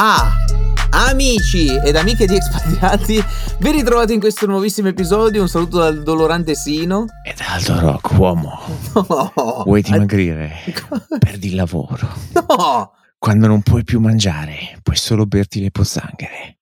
Ah, amici ed amiche di Espatriati, ben ritrovati in questo nuovissimo episodio. Un saluto dal dolorante Sino. E dal Rock, uomo. No, Vuoi dimagrire? Perdi il lavoro. no. Quando non puoi più mangiare, puoi solo berti le pozzanghere.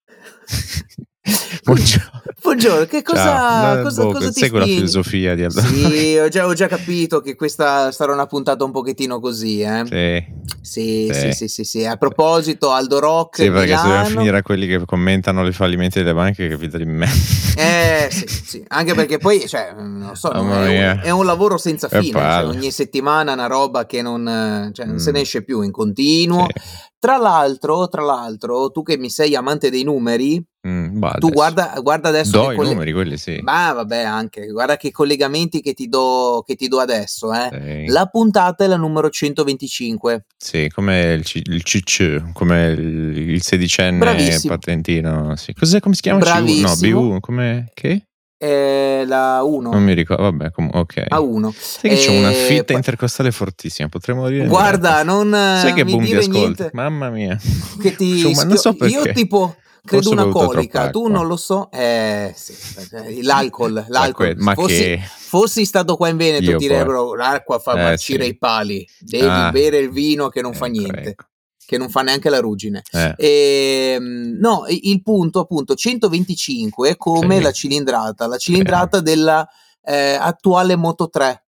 Buongiorno. Buongiorno, che cosa, cosa, Boh, cosa ti la filosofia di Aldo. Sì, ho già, ho già capito che questa sarà una puntata un pochettino così, eh. Sì. Sì, sì, Sì. sì, sì, sì. A proposito, Aldo Rock, Sì, perché se dobbiamo Milano. finire a quelli che commentano i fallimenti delle banche, capite di me. Eh sì, sì, anche perché poi, cioè, non so, Mamma è, un, è un lavoro senza fine, cioè, ogni settimana una roba che non, cioè, non se Mm. ne esce più in continuo. Sì. Tra l'altro, tra l'altro, tu che mi sei amante dei numeri, Mm, bah, tu adesso. guarda, guarda adesso Do i colle- numeri, quelli sì. Ma vabbè, anche, guarda che collegamenti che ti do, che ti do adesso, eh. Sì. La puntata è la numero 125. Sì, come il, C- il CC, come il, il sedicenne Bravissimo. patentino. Sì. Cos'è, come si chiama? Bravissimo. C1? No, BU, come? Che? È la 1. Non mi ricordo, vabbè, com- ok. A 1. Sai che c'è una Eh, fitta intercostale fortissima, potremmo dire. Guarda, non Sai che boom di niente. Mamma mia. che ti Insomma, non so schio- io tipo credo Forse una colica tu non lo so eh sì, eh, l'alcol l'alcol Ma fossi, che... fossi stato qua in Veneto Io direbbero l'acqua fa Eh, marcire sì. i pali devi Ah. bere il vino che non fa Ecco, niente ecco. Che non fa neanche la ruggine Eh, Ehm, no il punto appunto 125 è come Sì. la cilindrata la cilindrata della eh, attuale Moto 3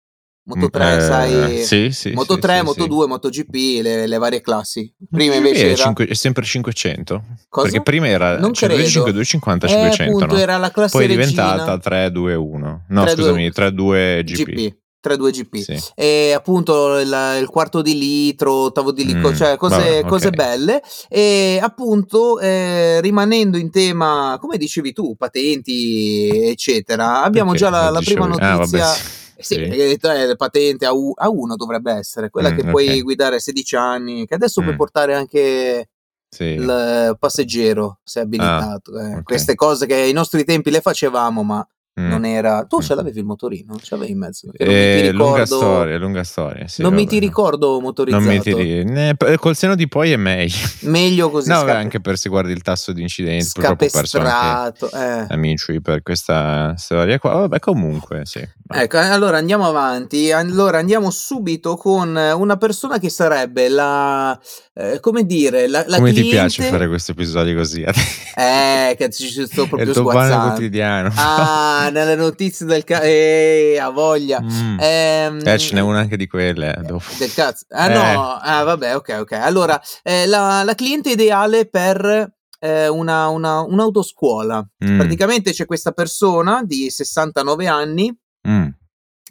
Moto 3 eh, sai Sì, sì. Moto sì, 3, sì, Moto sì. 2, MotoGP, le, le varie classi. Prima Sì, invece è, era... cinque- è sempre 500. Cosa? Perché prima era Non credo. 125, 250, Eh, 500. appunto, no? era la classe Poi è diventata 3, 2, 1. No, 3, scusami, 3, 2 GP. GP. 3-2 GP. Sì. E appunto il, il quarto di litro, ottavo di litro, Mm, cioè cose, vabbè, cose ok. belle. E appunto eh, rimanendo in tema, come dicevi tu, patenti, eccetera, abbiamo Perché già la, la prima ah, notizia. Eh Sì, sì. le patente a, u- a uno dovrebbe essere quella Mm, che puoi ok. guidare a 16 anni, che adesso puoi Mm. portare anche Sì. il passeggero se è abilitato. eh. ok. Queste cose che ai nostri tempi le facevamo, ma Mm. non era. Tu ce Mm. l'avevi il motorino? Ce l'avevi in mezzo? Ti Eh, ricordo. lunga storia, lunga storia. sì, non mi ti ricordo motorizzato. Non mi ti ri- ne- p- col seno di poi è meglio. Meglio così. No, scape- anche per se guardi il tasso di incidenti, scapestrato. eh. amici per questa storia qua. Vabbè, comunque, sì. Ecco, allora andiamo avanti. Allora andiamo subito con una persona che sarebbe la. eh, come dire, la, la Come ti cliente- piace fare questi episodi così? Eh, che ci sto proprio il tuo sguazzando. quotidiano. Ah, nelle notizie del ca- eh, ha voglia. Mm. Ehm, Eh, ce n'è una anche di quelle. eh, dopo. Del cazzo. Ah, Eh. no. Ah, vabbè, ok, ok. Allora, eh, la, la cliente ideale per eh, una, una, un'autoscuola. Mm, Praticamente c'è questa persona di 69 anni mm.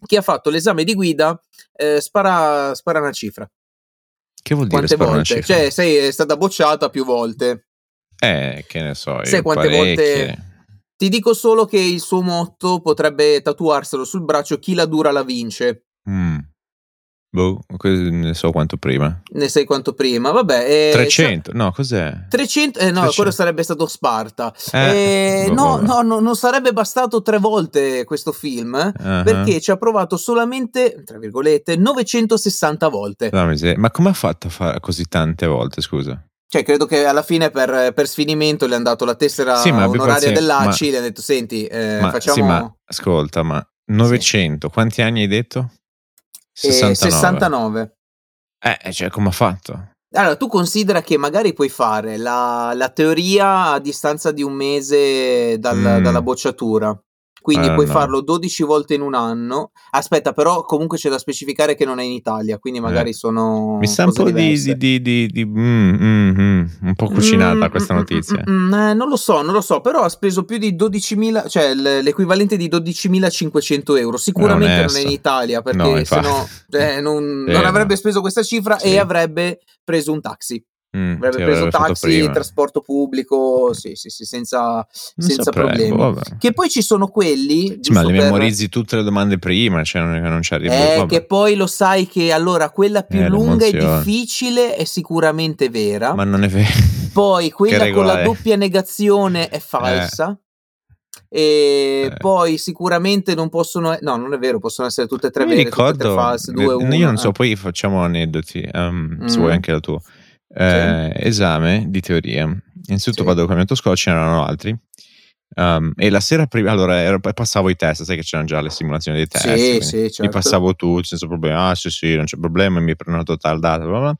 che ha fatto l'esame di guida, eh, spara, spara una cifra. Che vuol dire Quante una volte? cifra? Cioè, sei stata bocciata più volte. Eh, che ne so. Sai quante parecchie. volte- Ti dico solo che il suo motto potrebbe tatuarselo sul braccio: chi la dura la vince. Mm. Boh, ne so quanto prima. Ne sai quanto prima? Vabbè, eh, 300, no, cos'è? 300, eh, no, 300. quello sarebbe stato Sparta. Eh, Eh, boh, no, no, no, non sarebbe bastato tre volte questo film Ah, perché ci ha provato solamente, tra virgolette, 960 volte. no. Ma come ha fatto a fare così tante volte, scusa? Cioè, credo che alla fine per, per sfinimento le hanno dato la tessera Sì, onoraria dell'ACI ma- e le hanno detto, senti, eh, ma, facciamo sì, ma ascolta, ma 900, quanti anni hai detto? eh, 69. 69. Eh, cioè, come ha fatto? Allora, tu considera che magari puoi fare la, la teoria a distanza di un mese dal- Mm. dalla bocciatura. Quindi Eh, puoi no. farlo 12 volte in un anno. Aspetta, però comunque c'è da specificare che non è in Italia, quindi magari sono. Mi sa un po' di, diverse. di, di, di- mm, mm, mm, un po' cucinata Mm, questa mm, notizia. mm, mm, eh, non lo so, non lo so, però ha speso più di 12.000, cioè l'equivalente di 12.500 euro. Sicuramente non è onesto. in Italia No, perché infatti. sennò eh, non, Sì, non no. avrebbe speso questa cifra Sì. e avrebbe preso un taxi. Mm, Avrebbe sì, preso taxi, prima. trasporto pubblico, sì, sì, sì, senza, senza problemi. boh, vabbè. Che poi ci sono quelli, Sì, ma le per- memorizzi tutte le domande prima, cioè non, non ci arrivi. eh, vabbè. che poi lo sai che allora quella più Eh, lunga e difficile è sicuramente vera. Ma non è vero. Poi quella con la è? doppia negazione è falsa. E Eh. poi sicuramente non possono, no, non è vero, possono essere tutte e tre mi vere, tutte e tre ricordo, false, due, io non so, eh. poi facciamo aneddoti, um, se Mm. vuoi anche la tua. Ehm, esame di teoria. Innanzitutto Sì. vado col mio autoscolo, ce n'erano altri. Um, e la sera prima, allora ero- passavo i test, sai che c'erano già le simulazioni dei test. Sì, sì, Li certo. passavo tutti senza problemi. Ah, sì, sì, non c'è problema, mi prenoto tal data, bla bla.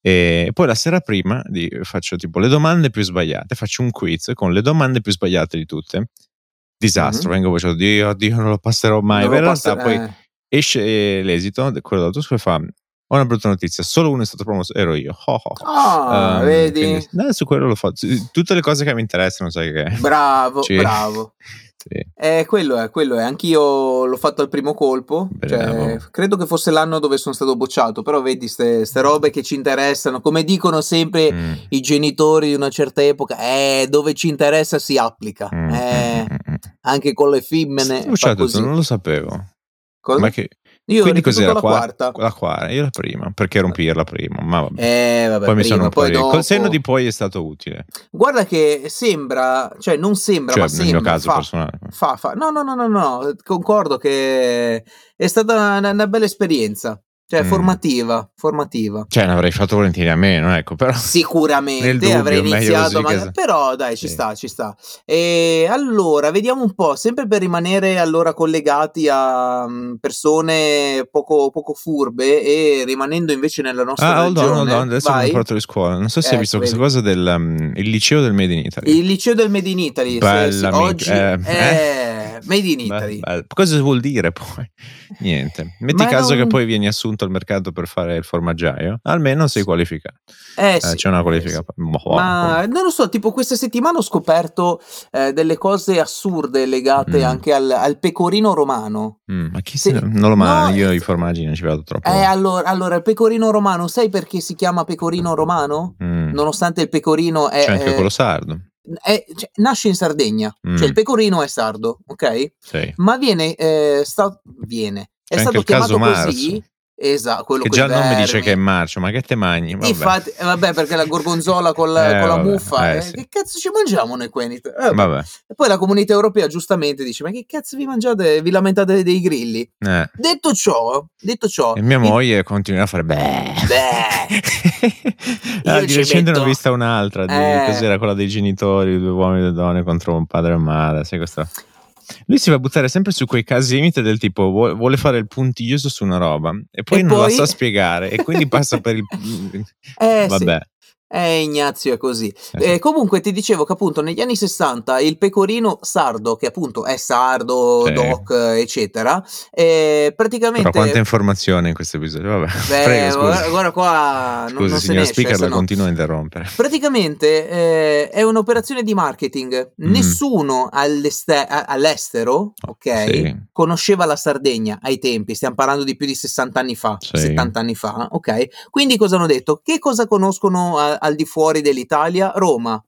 E poi la sera prima di- faccio tipo le domande più sbagliate, faccio un quiz con le domande più sbagliate di tutte. Disastro, Mhm. vengo voce, oddio, oddio, non lo passerò mai. Non in realtà passa- poi eh. esce eh, l'esito, quello dell'autoscolo e fa, ho una brutta notizia, solo uno è stato promosso, ero io. Oh, oh, oh. Ehm, vedi? quindi, no, su quello lo faccio. Tutte le cose che mi interessano, sai che... Bravo, Ci- bravo. Sì. Eh, quello è, quello è. Anch'io l'ho fatto al primo colpo. Cioè, credo che fosse l'anno dove sono stato bocciato. Però vedi, ste, ste robe che ci interessano. Come dicono sempre Mm. i genitori di una certa epoca, eh, dove ci interessa si applica. Mm, Eh, mm, mm, mm. anche con le femmine. Bocciato, non lo sapevo. Cosa? Ma che... Io Quindi cos'era? la Qua- quarta. La quarta, io la prima, perché ero un pirla prima, ma vabbè. Eh, vabbè, poi mi prima, sono un po' dopo. Col senno di poi è stato utile. Guarda che sembra, cioè non sembra, Cioè, ma nel sembra. mio caso fa, personale. fa, fa. No, no, no, no, no, concordo che è stata una, una bella esperienza. Cioè, Mm. formativa, formativa. Cioè, ne avrei fatto volentieri a meno, ecco, però... Sicuramente dubbio, avrei iniziato, così che- ma- però dai, ci Sì. sta, ci sta. E allora, vediamo un po', sempre per rimanere allora collegati a mm, persone poco, poco furbe e rimanendo invece nella nostra Ah, hold on, regione. hold on, adesso mi vai. porto di scuola. Non so se hai Ecco, visto questa vedi. cosa del um, il liceo del Made in Italy. Il liceo del Made in Italy, sì, Bella, sì, amica, oggi eh, Made in Italy. beh, cosa vuol dire poi? Niente. Metti Ma caso non- che poi vieni assunto al mercato per fare il formaggiaio, almeno sei qualificato. Eh, Eh, sì, c'è una eh, qualifica. sì. Boh, Ma non lo so, tipo questa settimana ho scoperto eh, delle cose assurde legate Mm. anche al, al pecorino romano. Mm, ma chi Sì. se non lo mangia? No, Io eh, i formaggi non ci vado troppo. Eh, allora, allora, il pecorino romano, sai perché si chiama pecorino romano? Mm. Nonostante il pecorino è, C'è anche è- quello sardo. È- cioè, nasce in Sardegna, Mm. cioè il pecorino è sardo, ok? Sì. Ma viene, eh, sta- viene, è stato chiamato così. Esatto, quello Che già il nome dice che è marcio, ma che te mangi? Vabbè. Infatti, eh, vabbè, perché la gorgonzola con, Eh, con la vabbè, muffa, eh, eh, sì. che cazzo ci mangiamo noi qua in Italia? E poi la comunità europea giustamente dice: Ma che cazzo vi mangiate? Vi lamentate dei grilli? Eh. Detto ciò, detto ciò, E mia moglie continua a fare beh. Beh. ah, di recente ne ho vista un'altra. Di, Eh. Cos'era quella dei genitori, due uomini e due donne contro un padre e madre. Sai questa? Lui si va a buttare sempre su quei casi limite del tipo vuole, fare il puntiglioso su una roba e poi E non la poi- sa spiegare e quindi passa per il... Eh, sì. Eh, Ignazio è così. Eh, sì. Eh, comunque ti dicevo che appunto negli anni 60 il pecorino sardo, che appunto è sardo, Sì. doc, eccetera, eh, praticamente... Però quanta informazione in questo episodio. Vabbè. Beh, Prego, guarda, guarda qua, non, Scusi, non se signor esce, speaker, la no. continuo a interrompere. Praticamente eh, è un'operazione di marketing. Mm. Nessuno all'estero, ok, Sì. conosceva la Sardegna ai tempi. Stiamo parlando di più di 60 anni fa, Sì. 70 anni fa, ok? Quindi cosa hanno detto? Che cosa conoscono a- al di fuori dell'Italia? Roma,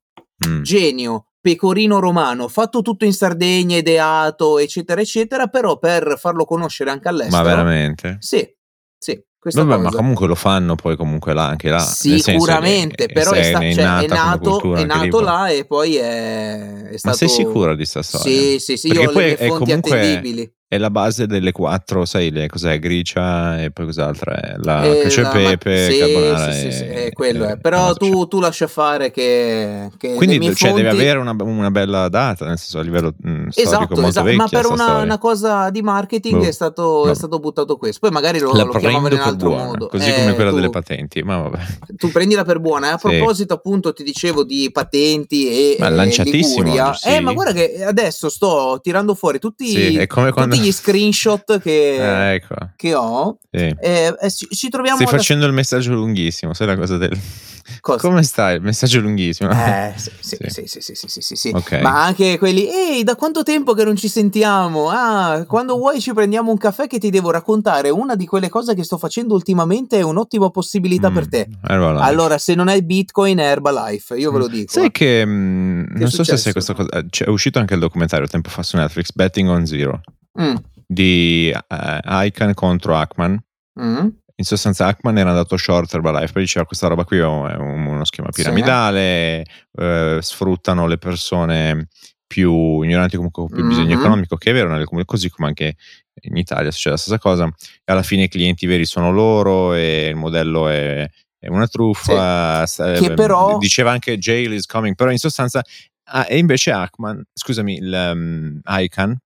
Mm. genio, pecorino romano, fatto tutto in Sardegna, ideato, eccetera, eccetera, però per farlo conoscere anche all'estero. Ma veramente? Sì, sì, questa Vabbè, ma comunque lo fanno poi comunque là, anche là. senso Sicuramente, che però è, sta- è cioè, è nato, è nato là e poi è, è stato... Ma sei sicuro di sta storia? Sì, sì, sì, Perché io ho le, fonti comunque- attendibili. È la base delle quattro, sai, le, cos'è? Gricia e poi cos'altra è? La Eh, cacio e la- pepe, sì, carbonara sì, sì, e- sì, eh, quello e- è. Però e tu, tu lascia fare che, che Quindi cioè, fonti... deve avere una, una bella data, nel senso a livello mh, storico Esatto, molto esatto, vecchia ma per una, una cosa di marketing Boh, è, stato, no. è stato buttato questo. Poi magari lo, lo chiamavano in altro buona, modo. così Eh, come quella tu- delle patenti, ma vabbè. tu prendila per buona. E a proposito, appunto, ti dicevo di patenti e, Ma e lanciatissimo Liguria. oggi, sì. Eh, ma guarda che adesso sto tirando fuori tutti, Sì, è come quando... gli screenshot che, Eh, ecco, che ho. sì. Eh, eh, ci, ci troviamo Stai facendo il messaggio lunghissimo, sai la cosa del... Cosa? Come stai? Il messaggio lunghissimo. Eh, sì, sì, Sì. sì, sì, sì, sì, sì, sì, sì. Ok. Ma anche quelli, ehi, da quanto tempo che non ci sentiamo? Ah, quando vuoi ci prendiamo un caffè che ti devo raccontare una di quelle cose che sto facendo ultimamente, è un'ottima possibilità per Mm, te. Herbalife. Allora, se non è Bitcoin, è Herbalife, io ve lo dico. Sai eh. che mh, Che è non so se sai questa cosa. eh, c'è- è uscito anche il documentario tempo fa su Netflix, Betting on Zero, Mm, di eh, Icahn contro Ackman. mm, In sostanza, Ackman era andato short Herbalife, poi diceva questa roba qui è un- uno schema Sì. piramidale, eh, sfruttano le persone più ignoranti comunque con più bisogno Mhm. economico, che è vero, nelle comunità, così come anche in Italia succede la stessa cosa, e alla fine i clienti veri sono loro e il modello è è una truffa, sì. sta, che però... diceva anche jail is coming, però in sostanza, ah, e invece Ackman, scusami, il um, Icon,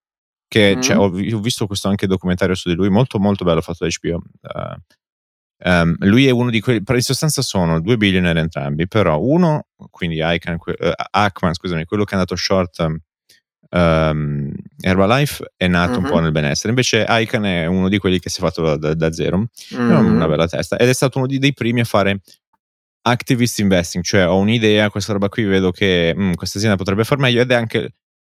che mm. cioè, ho, ho, visto questo anche documentario su di lui, molto molto bello fatto da HBO. Uh, um, lui è uno di quelli, in sostanza sono due billionaire entrambi, però uno, quindi Icon, uh, Ackman, scusami, quello che è andato short um, Herbalife è nato uh-huh. un po' nel benessere, invece Icon è uno di quelli che si è fatto da, da zero, uh-huh. una bella testa, ed è stato uno dei primi a fare activist investing, cioè ho un'idea, questa roba qui vedo che mm, questa azienda potrebbe far meglio ed è anche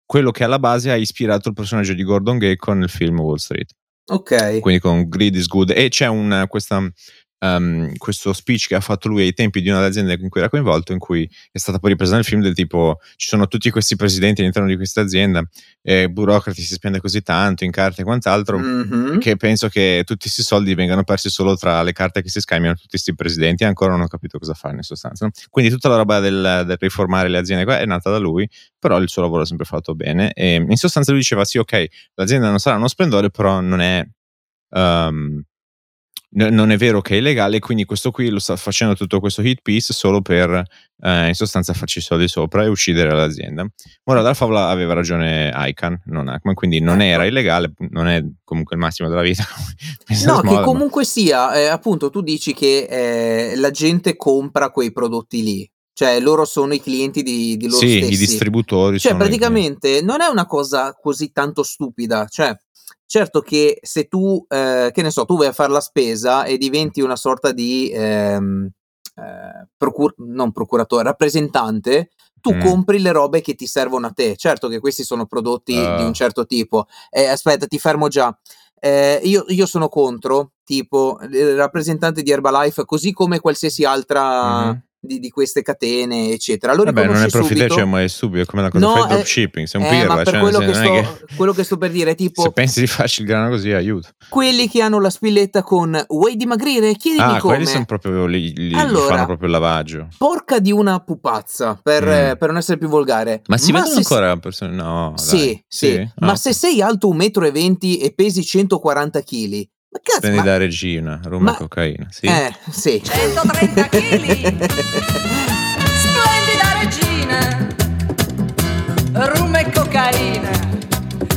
quello che alla base ha ispirato il personaggio di Gordon Gecko nel film Wall Street. Ok. Quindi con Greed is Good e c'è una, questa um, questo speech che ha fatto lui ai tempi di una delle aziende in cui era coinvolto, in cui è stata poi ripresa nel film del tipo ci sono tutti questi presidenti all'interno di questa azienda, e burocrati si spende così tanto in carte e quant'altro, mm-hmm. che penso che tutti questi soldi vengano persi solo tra le carte che si scambiano tutti questi presidenti ancora non ho capito cosa fare in sostanza. No? Quindi tutta la roba del, del, riformare le aziende è nata da lui, però il suo lavoro è sempre fatto bene e in sostanza lui diceva sì ok, l'azienda non sarà uno splendore, però non è... Um, non è vero che è illegale, quindi questo qui lo sta facendo tutto questo hit piece solo per eh, in sostanza farci soldi sopra e uccidere l'azienda. Ora dalla favola aveva ragione Icon, non Hackman, quindi non ecco. era illegale, non è comunque il massimo della vita. no, che comunque sia, eh, appunto tu dici che eh, la gente compra quei prodotti lì. Cioè, loro sono i clienti di, di loro sì, stessi. i distributori. Cioè, praticamente non è una cosa così tanto stupida. Cioè, Certo che se tu, eh, che ne so, tu vai a fare la spesa e diventi una sorta di ehm, eh, procur- non procuratore, rappresentante, tu mm. compri le robe che ti servono a te. Certo che questi sono prodotti uh. di un certo tipo. Eh, aspetta, ti fermo già. Eh, io, io, sono contro, tipo, il rappresentante di Herbalife, così come qualsiasi altra. Mm-hmm di, di, queste catene, eccetera. Lo Vabbè, non è profitteccia, ma è stupido, come la cosa no, fai dropshipping, sei un eh, pirla. Ma cioè, quello, che sto, che... quello, che sto, per dire è tipo... Se pensi di farci il grano così, aiuto. Quelli che hanno la spilletta con vuoi dimagrire? Chiedimi ah, come. quelli sono proprio, li, li, allora, fanno proprio il lavaggio. Porca di una pupazza, per, mm. per non essere più volgare. Ma si ma vedono ancora persone? No, sì, dai. sì, sì. Ma oh. se sei alto 1,20 m e pesi 140 kg ma cazzo, Prendi ma... da regina, rum ma... e cocaina. Sì. Eh, sì. 130 kg. regina, rum e cocaina.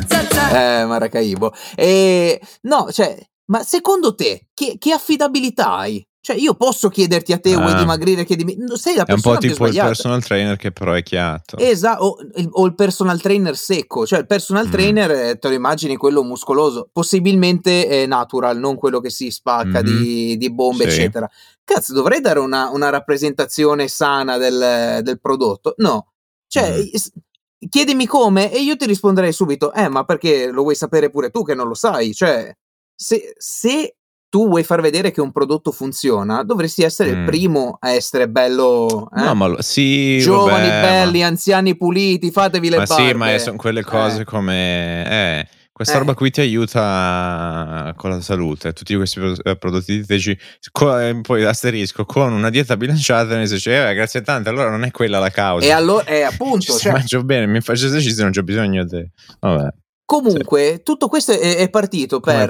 Zazza. Eh, Maracaibo. E, no, cioè, ma secondo te, che, che affidabilità hai? Cioè, io posso chiederti a te, ah. vuoi dimagrire, chiedimi. Sei la È un po' tipo il personal trainer che però è chiato. Esatto, o, o, il personal trainer secco. Cioè, il personal mm. trainer, eh, te lo immagini quello muscoloso, possibilmente è natural, non quello che si spacca mm-hmm. di, di, bombe, sì. eccetera. Cazzo, dovrei dare una, una rappresentazione sana del, del, prodotto? No. Cioè, mm. chiedimi come e io ti risponderei subito, eh, ma perché lo vuoi sapere pure tu che non lo sai? Cioè, se, se tu vuoi far vedere che un prodotto funziona, dovresti essere mm. il primo a essere bello. Eh? No, ma lo, sì, Giovani, vabbè, belli, ma... anziani puliti, fatevi le ma barbe. sì, ma sono quelle cose eh. come. Eh, questa eh. roba qui ti aiuta con la salute, tutti questi eh, prodotti dietetici, eh, poi asterisco, con una dieta bilanciata, ne dice, eh, grazie tante, allora non è quella la causa. E allora, è appunto, cioè... mangio bene, mi faccio esercizio, non c'ho bisogno di... Vabbè. Comunque, sì. tutto questo è, è partito per,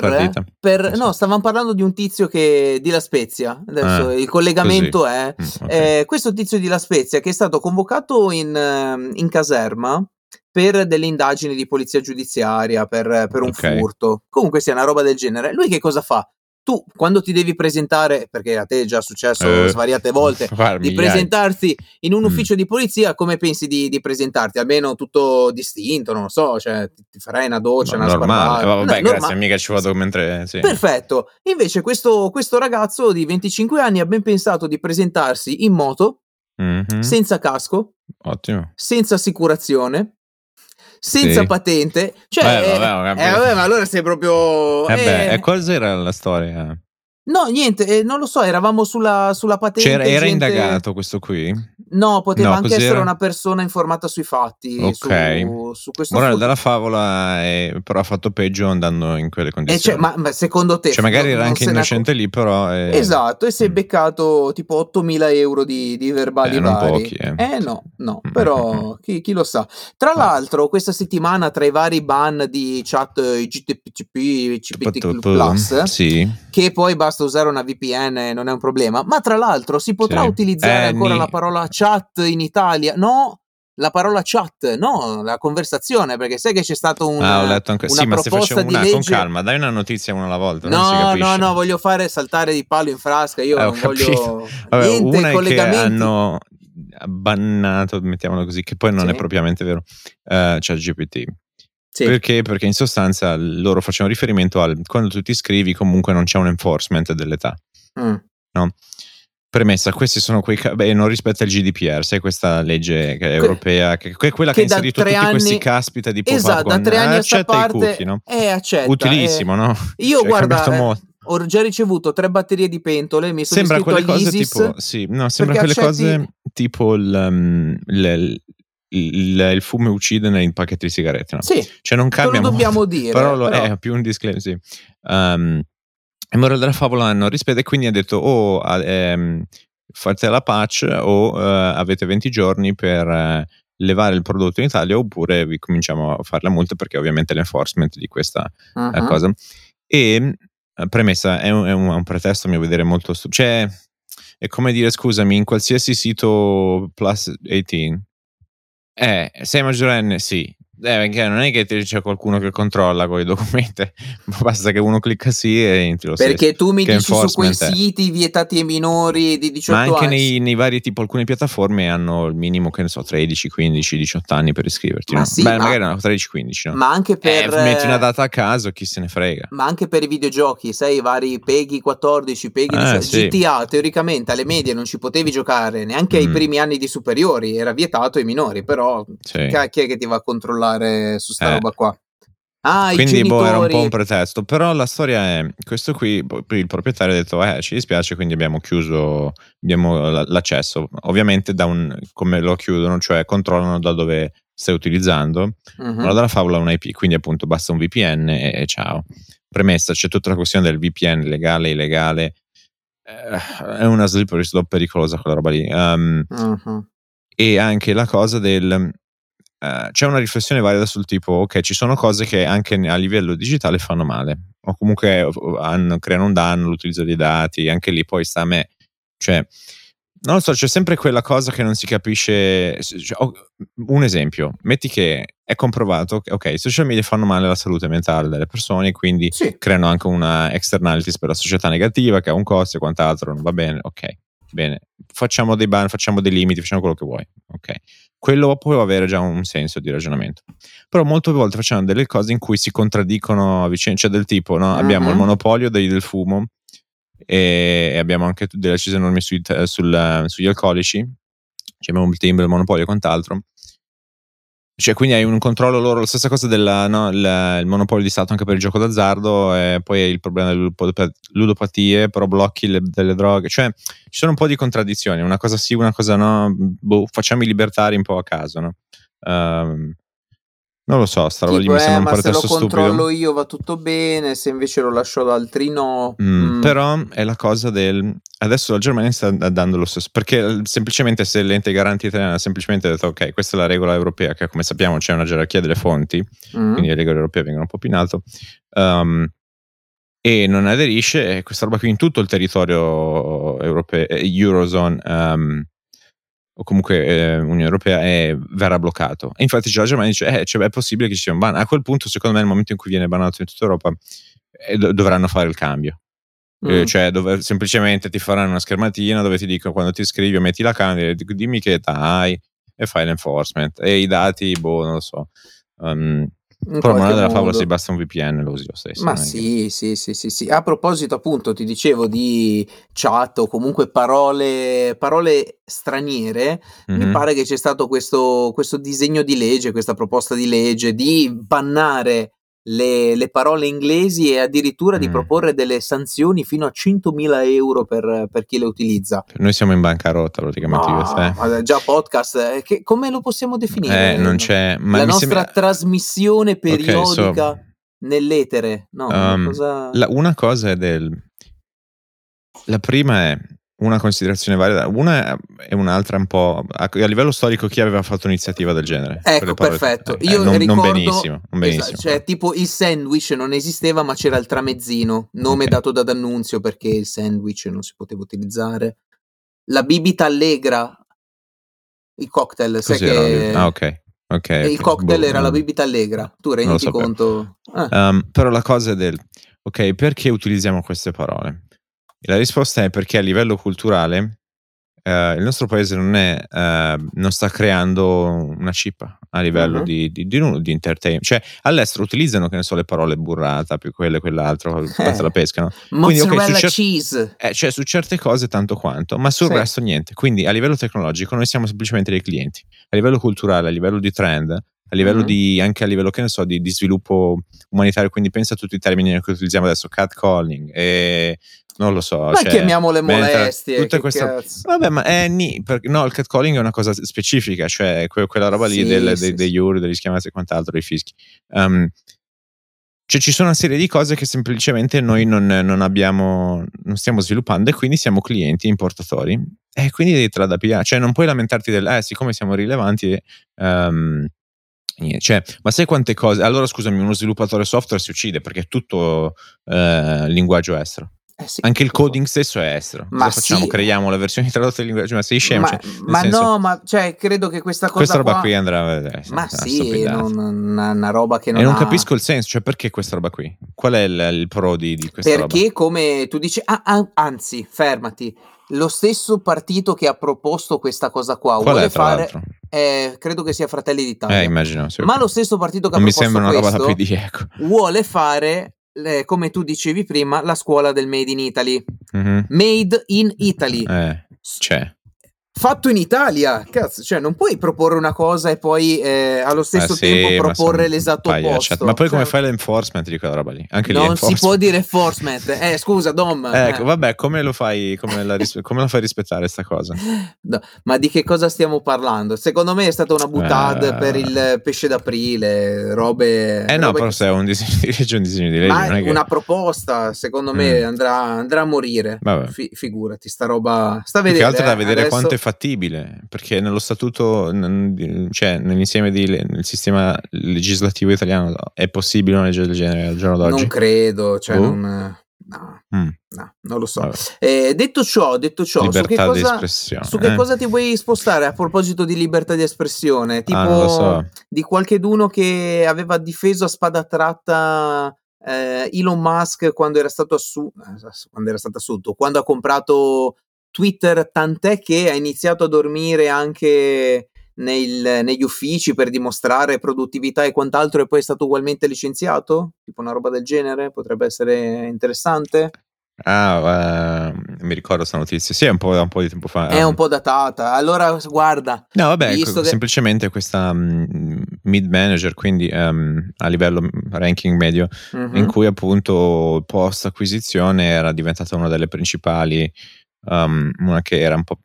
per no, stavamo parlando di un tizio che di La Spezia. Adesso eh, il collegamento così. è mm, okay. eh, questo tizio di La Spezia che è stato convocato in, ehm, in caserma per delle indagini di polizia giudiziaria per, per un okay. furto. Comunque sia una roba del genere. Lui che cosa fa? Tu quando ti devi presentare, perché a te è già successo eh, svariate volte, di presentarti in un mm. ufficio mm. di polizia, come pensi di, di, presentarti? Almeno tutto distinto, non lo so, cioè ti farai una doccia, no, una normale. Vabbè, no, grazie, normale. mica ci vado mentre... Sì. Perfetto. Invece questo, questo, ragazzo di 25 anni ha ben pensato di presentarsi in moto, mm-hmm. senza casco, Ottimo. senza assicurazione, senza sì. patente. Cioè, beh, vabbè, eh, vabbè, ma allora sei proprio. Eh, eh beh, e cos'era la storia? No, niente, eh, non lo so, eravamo sulla, sulla patente. C'era, era gente... indagato questo qui? No, poteva no, anche cos'era? essere una persona informata sui fatti. Ok. Su, su questo Morale foto. della favola, è, però ha fatto peggio andando in quelle condizioni. Cioè, ma, ma, secondo te... Cioè magari era anche innocente lì, però... È... Esatto, e si è mm. beccato tipo 8.000 euro di, di verbali eh, vari. Pochi, eh. eh no, no, mm, però mm, chi, chi, lo sa. Tra l'altro, questa settimana tra i vari ban di chat GTPCP, CPT+, sì. che poi basta usare una VPN, non è un problema, ma tra l'altro si potrà sì. utilizzare eh, ancora ni... la parola chat in Italia? No, la parola chat, no, la conversazione, perché sai che c'è stato un Ah, ho letto anche sì, ma se facciamo una legge... con calma, dai una notizia una alla volta, No, no, no, voglio fare saltare di palo in frasca, io eh, non voglio Vabbè, niente una collegamenti. Che hanno bannato, mettiamolo così, che poi non sì. è propriamente vero. Uh, chat GPT. Sì. Perché? Perché in sostanza loro facevano riferimento al quando tu ti iscrivi comunque non c'è un enforcement dell'età. Mm. No? Premessa, questi sono quei beh, non rispetta il GDPR, sai questa legge che europea, che, è quella che, che ha inserito tutti anni, questi caspita di pop-up esatto, con, da tre anni eh, accetta parte, i cookie, no? Eh, accetta, Utilissimo, eh. no? Io cioè, guarda, eh, ho già ricevuto tre batterie di pentole, mi sono sembra quelle cose tipo, sì, no, sembra quelle accetti... cose tipo il, um, il, il, il, fumo uccide nei pacchetti di sigarette, no? Sì, cioè non cambia lo dobbiamo dire, però, lo, però... è più un disclaimer, sì. Um, il morale della favola non rispetta e quindi ha detto, oh, ehm, fate la patch o uh, avete 20 giorni per uh, levare il prodotto in Italia oppure vi cominciamo a fare la multa perché ovviamente l'enforcement di questa uh-huh. cosa. E premessa, è un, è, un, è un, pretesto a mio vedere molto stupido. Cioè, è come dire, scusami, in qualsiasi sito plus 18, eh, sei maggiorenne? Sì. Eh, perché non è che c'è qualcuno che controlla quei documenti, basta che uno clicca sì e entri lo Perché stesso. tu mi che dici su quei siti vietati ai minori di 18 anni. Ma anche nei, nei, vari, tipo alcune piattaforme hanno il minimo, che ne so, 13, 15, 18 anni per iscriverti. Ma no? sì, Beh, ma, magari no, 13, 15. No? Ma anche eh, per... Eh, metti una data a caso, chi se ne frega. Ma anche per i videogiochi, sai, i vari Peggy 14, Peggy eh, 18, sì. GTA, teoricamente alle medie non ci potevi giocare neanche mm. ai primi anni di superiori, era vietato ai minori, però sì. chi è che ti va a controllare su sta eh. roba qua. Ah, Quindi boh, era un po' un pretesto, però la storia è, questo qui, boh, il proprietario ha detto, eh, ci dispiace, quindi abbiamo chiuso abbiamo l'accesso. Ovviamente da un, come lo chiudono, cioè controllano da dove stai utilizzando, uh-huh. ma dalla favola un IP, quindi appunto basta un VPN e, e, ciao. Premessa, c'è tutta la questione del VPN legale, illegale, eh, è una slippery slope pericolosa quella roba lì. Um, uh-huh. E anche la cosa del eh, c'è una riflessione valida sul tipo, ok, ci sono cose che anche a livello digitale fanno male, o comunque hanno, creano un danno, l'utilizzo dei dati, anche lì poi sta a me. Cioè, non lo so, c'è sempre quella cosa che non si capisce. Cioè, un esempio, metti che è comprovato che okay, i social media fanno male alla salute mentale delle persone, quindi sì. creano anche una externalities per la società negativa che ha un costo e quant'altro, non va bene, ok, bene, facciamo dei ban, facciamo dei limiti, facciamo quello che vuoi, ok quello può avere già un senso di ragionamento. Però molte volte facciamo delle cose in cui si contraddicono a vicenda, cioè del tipo, no? uh-huh. abbiamo il monopolio dei, del fumo e abbiamo anche delle accise enormi sui, sul, sugli alcolici, cioè abbiamo il timbro, il monopolio e quant'altro. Cioè, quindi hai un controllo loro, la stessa cosa del no, monopolio di Stato anche per il gioco d'azzardo, e poi il problema delle ludopatie, però blocchi le, delle droghe. Cioè, ci sono un po' di contraddizioni, una cosa sì, una cosa no, boh, facciamo i libertari un po' a caso, no? Um, non lo so, sta roba lì mi sembra eh, un po' pretesto stupido. Se lo controllo stupido. io va tutto bene, se invece lo lascio ad altri no. Mm, mm. Però è la cosa del... Adesso la Germania sta dando lo stesso, perché semplicemente se l'ente garante italiana ha semplicemente detto ok, questa è la regola europea, che come sappiamo c'è una gerarchia delle fonti, mm. quindi le regole europee vengono un po' più in alto, um, e non aderisce, questa roba qui in tutto il territorio europeo, eh, Eurozone... Um, o comunque eh, Unione Europea è, verrà bloccato. E infatti la Germania dice, eh, cioè, è possibile che ci sia un ban. A quel punto, secondo me, nel momento in cui viene banato in tutta Europa, eh, do- dovranno fare il cambio. Eh, mm. Eh, cioè, dove semplicemente ti faranno una schermatina dove ti dicono quando ti iscrivi, metti la candida, dimmi che età hai e fai l'enforcement. E i dati, boh, non lo so. Um, però non è della favola se basta un VPN lo usi lo stesso. Ma sì, sì, sì, sì, sì. A proposito, appunto, ti dicevo di chat o comunque parole, parole straniere, mm-hmm. mi pare che c'è stato questo, questo disegno di legge, questa proposta di legge di bannare le, le, parole inglesi e addirittura mm. di proporre delle sanzioni fino a 100.000 euro per, per chi le utilizza. Noi siamo in bancarotta praticamente. No, già podcast, eh, che, come lo possiamo definire? Eh, non c'è, la nostra sembra... trasmissione periodica okay, so... nell'etere. No, um, cosa... la, una cosa è del... La prima è una considerazione valida, una e un'altra un po' a, a, livello storico chi aveva fatto un'iniziativa del genere? Ecco, perfetto. Eh, Io non, ricordo, non benissimo, non benissimo. Esatto, cioè tipo il sandwich non esisteva ma c'era il tramezzino, nome okay. dato da D'Annunzio perché il sandwich non si poteva utilizzare. La bibita allegra, il cocktail, sai che... Ah, ok. Okay, il cocktail boh, era la bibita allegra, tu renditi conto. Ah. Um, però la cosa è del, ok, perché utilizziamo queste parole? La risposta è perché a livello culturale eh, il nostro paese non, è, eh, non, sta creando una chip a livello uh-huh. di, di, di, di, entertainment. Cioè, all'estero utilizzano, che ne so, le parole burrata, più quelle, quell'altro, eh. la pescano. Quindi, okay, cer- cheese. Eh, cioè, su certe cose tanto quanto, ma sul sì. resto niente. Quindi, a livello tecnologico, noi siamo semplicemente dei clienti. A livello culturale, a livello di trend, a livello mm-hmm. di, anche a livello, che ne so, di, di, sviluppo umanitario, quindi pensa a tutti i termini che utilizziamo adesso, catcalling, e non lo so. Ma cioè, chiamiamole molestie. Tutte queste... Vabbè, ma è ni, perché, no, il catcalling è una cosa specifica, cioè que- quella roba lì sì, del, sì, degli UR, degli schiamazzi e quant'altro, dei fischi. Um, cioè ci sono una serie di cose che semplicemente noi non, non, abbiamo, non stiamo sviluppando e quindi siamo clienti, importatori e quindi devi te la da pigliare. Cioè non puoi lamentarti del, eh siccome siamo rilevanti, um, Niente. Cioè, ma sai quante cose? Allora scusami, uno sviluppatore software si uccide perché è tutto eh, linguaggio estero. Eh sì, Anche il coding stesso è estero. Ma Cosa facciamo? Sì. Creiamo la versione tradotta in linguaggio, ma sei scemo. Ma, cioè, ma senso, no, ma cioè, credo che questa cosa. Questa roba qua... qui andrà a vedere. Ma sì, non, una, una, roba che non. E non ha... capisco il senso, cioè perché questa roba qui? Qual è il, il pro di, di questa perché, roba? Perché, come tu dici, ah, ah, anzi, fermati. Lo stesso partito che ha proposto questa cosa qua Qual vuole è, fare. Eh, credo che sia Fratelli d'Italia. Eh, immagino. Sì, Ma lo stesso partito che non ha proposto mi sembra una roba da PD, ecco. Vuole fare le, come tu dicevi prima, la scuola del Made in Italy. Mm-hmm. Made in Italy. Eh, c'è fatto in Italia. Cazzo, cioè non puoi proporre una cosa e poi eh, allo stesso eh sì, tempo proporre l'esatto opposto. Ma poi come cioè, fai l'enforcement di quella roba lì? Anche non lì si può dire enforcement. Eh, scusa, Dom. Ecco, eh. vabbè, come lo fai come, la, come lo fai rispettare questa cosa? No, ma di che cosa stiamo parlando? Secondo me è stata una buttata uh, per il pesce d'aprile, robe Eh no, robe però se è un disegno di legge, un disegno di legge, ma è che... una proposta, secondo me mm. andrà, andrà, a morire. Fi- figurati, sta roba sta a vedere. Più che altro da eh, vedere adesso... quanto è fattibile perché nello statuto, cioè nell'insieme del sistema legislativo italiano è possibile una legge del genere al giorno d'oggi? Non credo, cioè oh. non... No, mm. no, non lo so. Eh, detto ciò, detto ciò su che, cosa, su che eh? cosa, ti vuoi spostare a proposito di libertà di espressione? Tipo ah, so. di qualcheduno che aveva difeso a spada tratta eh, Elon Musk quando era stato assunto, eh, quando era stato assunto, quando ha comprato Twitter, tant'è che ha iniziato a dormire anche nel, negli uffici per dimostrare produttività e quant'altro e poi è stato ugualmente licenziato? Tipo una roba del genere? Potrebbe essere interessante? Ah, uh, mi ricordo questa notizia. Sì, è un po', un po', di tempo fa. È un po' datata. Allora, guarda. No, vabbè, ecco, che... semplicemente questa um, mid manager, quindi um, a livello ranking medio, uh-huh. in cui appunto post acquisizione era diventata una delle principali um, una che era un po'...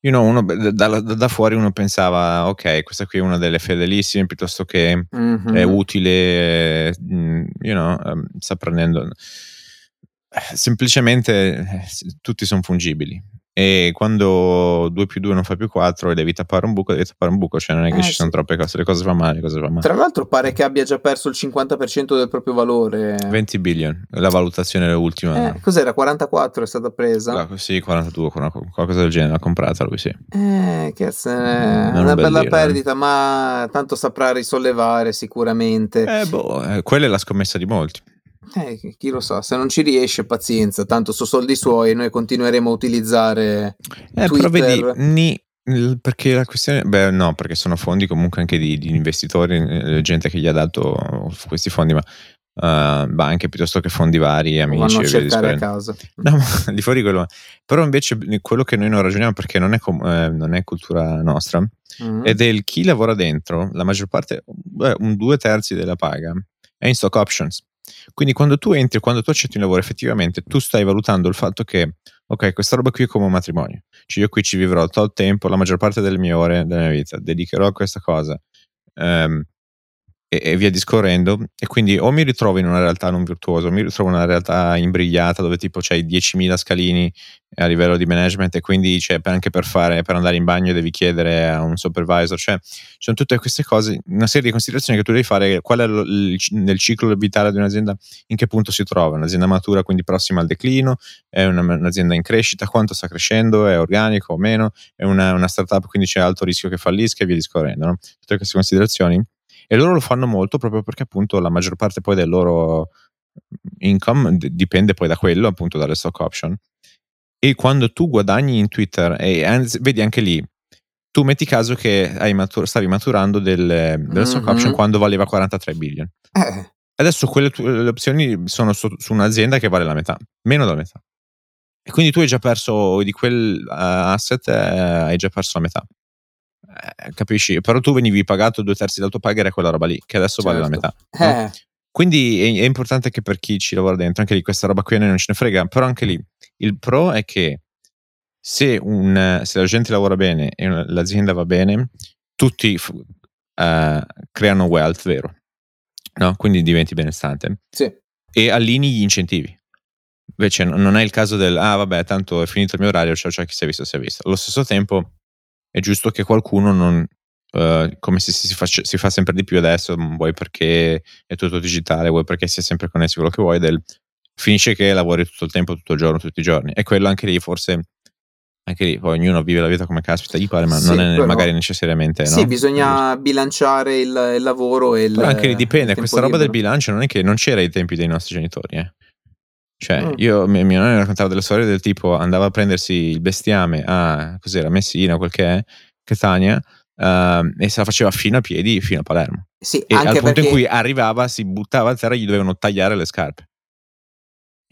You know, uno, da, da, da, fuori uno pensava, ok, questa qui è una delle fedelissime piuttosto che mm-hmm. è utile, mm, you know, um, sta prendendo... Semplicemente eh, tutti sono fungibili e quando 2 più 2 non fa più 4 e devi tappare un buco, devi tappare un buco, cioè non è che eh, ci sì. sono troppe cose, le cose vanno male, le cose vanno male. Tra l'altro pare che abbia già perso il 50% del proprio valore. 20 billion, la valutazione ultima. Eh, cos'era? 44 è stata presa? Ah, sì, 42, qualcosa del genere, l'ha comprata lui, sì. Eh, che è una bella dire, perdita, eh. ma tanto saprà risollevare sicuramente. Eh, boh, eh, quella è la scommessa di molti. Eh, chi lo sa, se non ci riesce, pazienza, tanto su soldi suoi noi continueremo a utilizzare eh, Twitter. Però vedi, ni, perché la questione, beh no, perché sono fondi comunque anche di, di investitori, eh, gente che gli ha dato questi fondi, ma uh, banche piuttosto che fondi vari, amici. Vanno a cercare a casa. No, ma di fuori quello. Però invece quello che noi non ragioniamo perché non è, eh, non è cultura nostra, mm-hmm. è del chi lavora dentro, la maggior parte, beh, un due terzi della paga è in stock options. Quindi quando tu entri, quando tu accetti un lavoro, effettivamente tu stai valutando il fatto che, ok, questa roba qui è come un matrimonio. Cioè io qui ci vivrò tot tempo, la maggior parte delle mie ore della mia vita, dedicherò a questa cosa. Um, e, e, via discorrendo. E quindi o mi ritrovo in una realtà non virtuosa, o mi ritrovo in una realtà imbrigliata dove tipo c'hai 10.000 scalini a livello di management e quindi cioè, anche per, fare, per andare in bagno devi chiedere a un supervisor. Cioè, ci sono tutte queste cose, una serie di considerazioni che tu devi fare. Qual è il, nel ciclo vitale di un'azienda? In che punto si trova? Un'azienda matura, quindi prossima al declino? È una, un'azienda in crescita? Quanto sta crescendo? È organico o meno? È una, una startup, quindi c'è alto rischio che fallisca e via discorrendo. No? Tutte queste considerazioni e loro lo fanno molto proprio perché appunto la maggior parte poi del loro income d- dipende poi da quello, appunto dalle stock option. E quando tu guadagni in Twitter, e anzi, vedi anche lì, tu metti caso che matur- stavi maturando delle, delle stock option mm-hmm. quando valeva 43 billion. Eh. Adesso quelle tu- le opzioni sono su, su, un'azienda che vale la metà, meno della metà. E quindi tu hai già perso di quel uh, asset, eh, hai già perso la metà. Eh, capisci? Però tu venivi pagato due terzi del tuo paga era quella roba lì, che adesso certo. vale la certo. metà. No? Eh. Quindi è, è, importante che per chi ci lavora dentro, anche lì questa roba qui a noi non ce ne frega, però anche lì il pro è che se, un, se la gente lavora bene e l'azienda va bene, tutti uh, creano wealth, vero? No? Quindi diventi benestante. Sì. E allinei gli incentivi. Invece non è il caso del, ah vabbè, tanto è finito il mio orario, ciao ciao chi si è visto si è visto. Allo stesso tempo è giusto che qualcuno non, Uh, come si, si, fa, si, fa, sempre di più adesso, vuoi perché è tutto digitale, vuoi perché si è sempre connessi quello che vuoi, del, finisce che lavori tutto il tempo, tutto il giorno, tutti i giorni. E quello anche lì forse, anche lì poi ognuno vive la vita come caspita gli pare, ma sì, non è però, magari necessariamente... Sì, no? bisogna bilanciare il, il, lavoro e il... Però anche lì dipende, questa roba libero. del bilancio non è che non c'era ai tempi dei nostri genitori, eh. Cioè, mm. io, mia, mia nonna raccontava delle storie del tipo andava a prendersi il bestiame a cos'era, Messina, quel che è, Catania, uh, e se la faceva fino a piedi, fino a Palermo. Sì, e al punto in cui arrivava, si buttava a terra e gli dovevano tagliare le scarpe.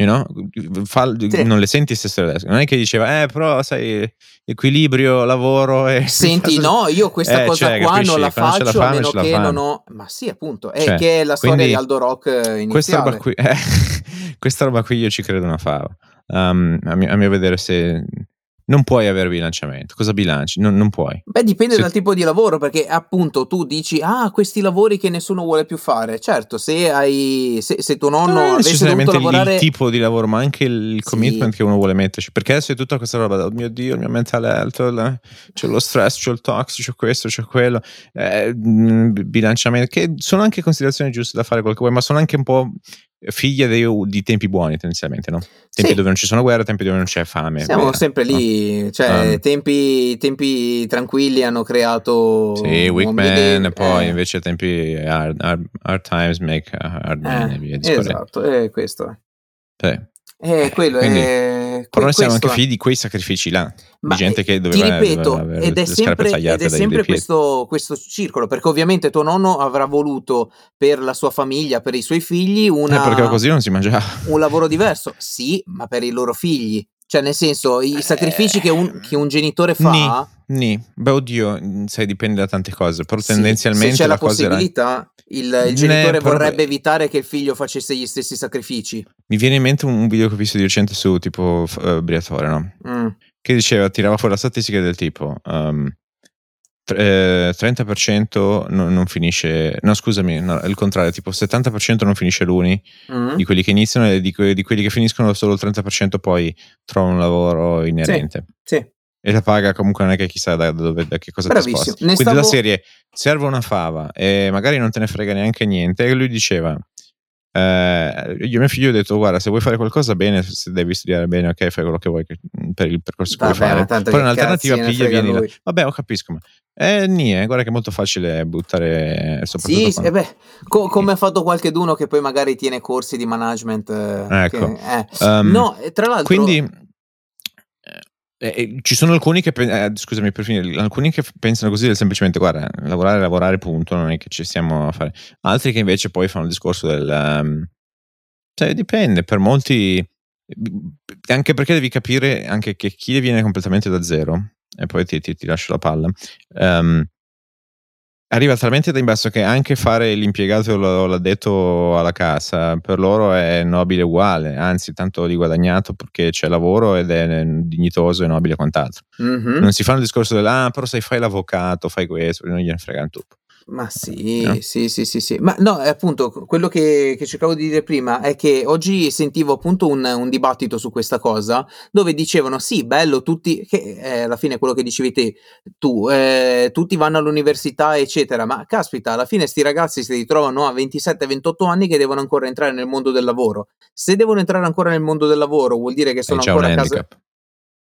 You know? Fa, sì. Non le senti se storie adesso. Non è che diceva, eh, però sai, equilibrio, lavoro e. Senti, no, io questa eh, cosa cioè, qua non la faccio la fanno, a meno che non ho. Ma sì, appunto, è cioè, che è la storia di Aldo Rock iniziale. Questa roba qui, eh, questa roba qui io ci credo una fava. Um, a, mio, a mio vedere se non puoi avere bilanciamento. Cosa bilanci? Non, non puoi. Beh, dipende se... dal tipo di lavoro, perché appunto tu dici, ah, questi lavori che nessuno vuole più fare. Certo, se hai se, se tuo nonno non avesse dovuto lavorare... il tipo di lavoro, ma anche il sì. commitment che uno vuole metterci. Perché adesso è tutta questa roba, oh mio Dio, il mio mental health, c'è lo stress, c'è il toxic, c'è questo, c'è quello, eh, bilanciamento, che sono anche considerazioni giuste da fare quel che vuoi, ma sono anche un po' figlia dei, di tempi buoni tendenzialmente, no? Tempi sì. dove non ci sono guerre, tempi dove non c'è fame. Siamo vera, sempre lì, no? cioè um, tempi, tempi, tranquilli hanno creato... Sì, Weekman, e poi eh. invece tempi hard, hard, hard, times make hard men eh, e via Esatto, è questo. Sì. Eh, quello Quindi, è, però noi siamo anche figli di quei sacrifici là, Ma di gente che doveva, ti ripeto, doveva ed è sempre, ed è sempre questo, questo, circolo, perché ovviamente tuo nonno avrà voluto per la sua famiglia, per i suoi figli, una, eh, si mangiava. un lavoro diverso, sì, ma per i loro figli. Cioè, nel senso, i sacrifici che un, che un genitore fa. Ni, ni. Beh, oddio, sai, dipende da tante cose. Però sì, tendenzialmente. Se c'è la, la possibilità, era... il, il genitore ne, vorrebbe però... evitare che il figlio facesse gli stessi sacrifici. Mi viene in mente un video che ho visto di recente su tipo uh, Briatore, no? Mm. Che diceva, tirava fuori la statistica del tipo. Um, eh, 30% non, non, finisce, no scusami, no, è il contrario, tipo 70% non finisce l'uni mm. di quelli che iniziano e di, que- di, quelli che finiscono solo il 30% poi trovano un lavoro inerente. Sì, sì. E la paga comunque non è che chissà da, dove, da che cosa Bravissimo. ti sposti. Quindi stavo... la serie serve una fava e magari non te ne frega neanche niente. E lui diceva, eh, io mio figlio ho detto guarda se vuoi fare qualcosa bene se devi studiare bene ok fai quello che vuoi per il percorso che vuoi fare. poi un'alternativa piglia vieni là. vabbè ho capisco ma eh nie guarda che è molto facile buttare soprattutto sì, quando... eh beh, co- come ha fatto qualche d'uno che poi magari tiene corsi di management eh, ecco. che, eh. Um, no tra l'altro quindi eh, ci sono alcuni che, eh, scusami per finire, alcuni che pensano così semplicemente, guarda, lavorare, lavorare, punto, non è che ci stiamo a fare. Altri che invece poi fanno il discorso del... Um, cioè, dipende, per molti... Anche perché devi capire anche che chi viene completamente da zero, e poi ti, ti, ti lascio la palla, um, arriva talmente da in basso che anche fare l'impiegato o l'addetto alla cassa per loro è nobile uguale, anzi tanto di guadagnato perché c'è lavoro ed è dignitoso e nobile quant'altro. Mm-hmm. Non si fa il discorso del ah però sai fai l'avvocato, fai questo, non gliene frega un tubo. Ma sì, no? sì, sì, sì, sì. Ma no, appunto, quello che, che, cercavo di dire prima è che oggi sentivo appunto un, un dibattito su questa cosa dove dicevano sì, bello, tutti, che è alla fine quello che dicevi te, tu, eh, tutti vanno all'università, eccetera, ma caspita, alla fine sti ragazzi si ritrovano a 27-28 anni che devono ancora entrare nel mondo del lavoro. Se devono entrare ancora nel mondo del lavoro vuol dire che sono ancora a casa... Handicap.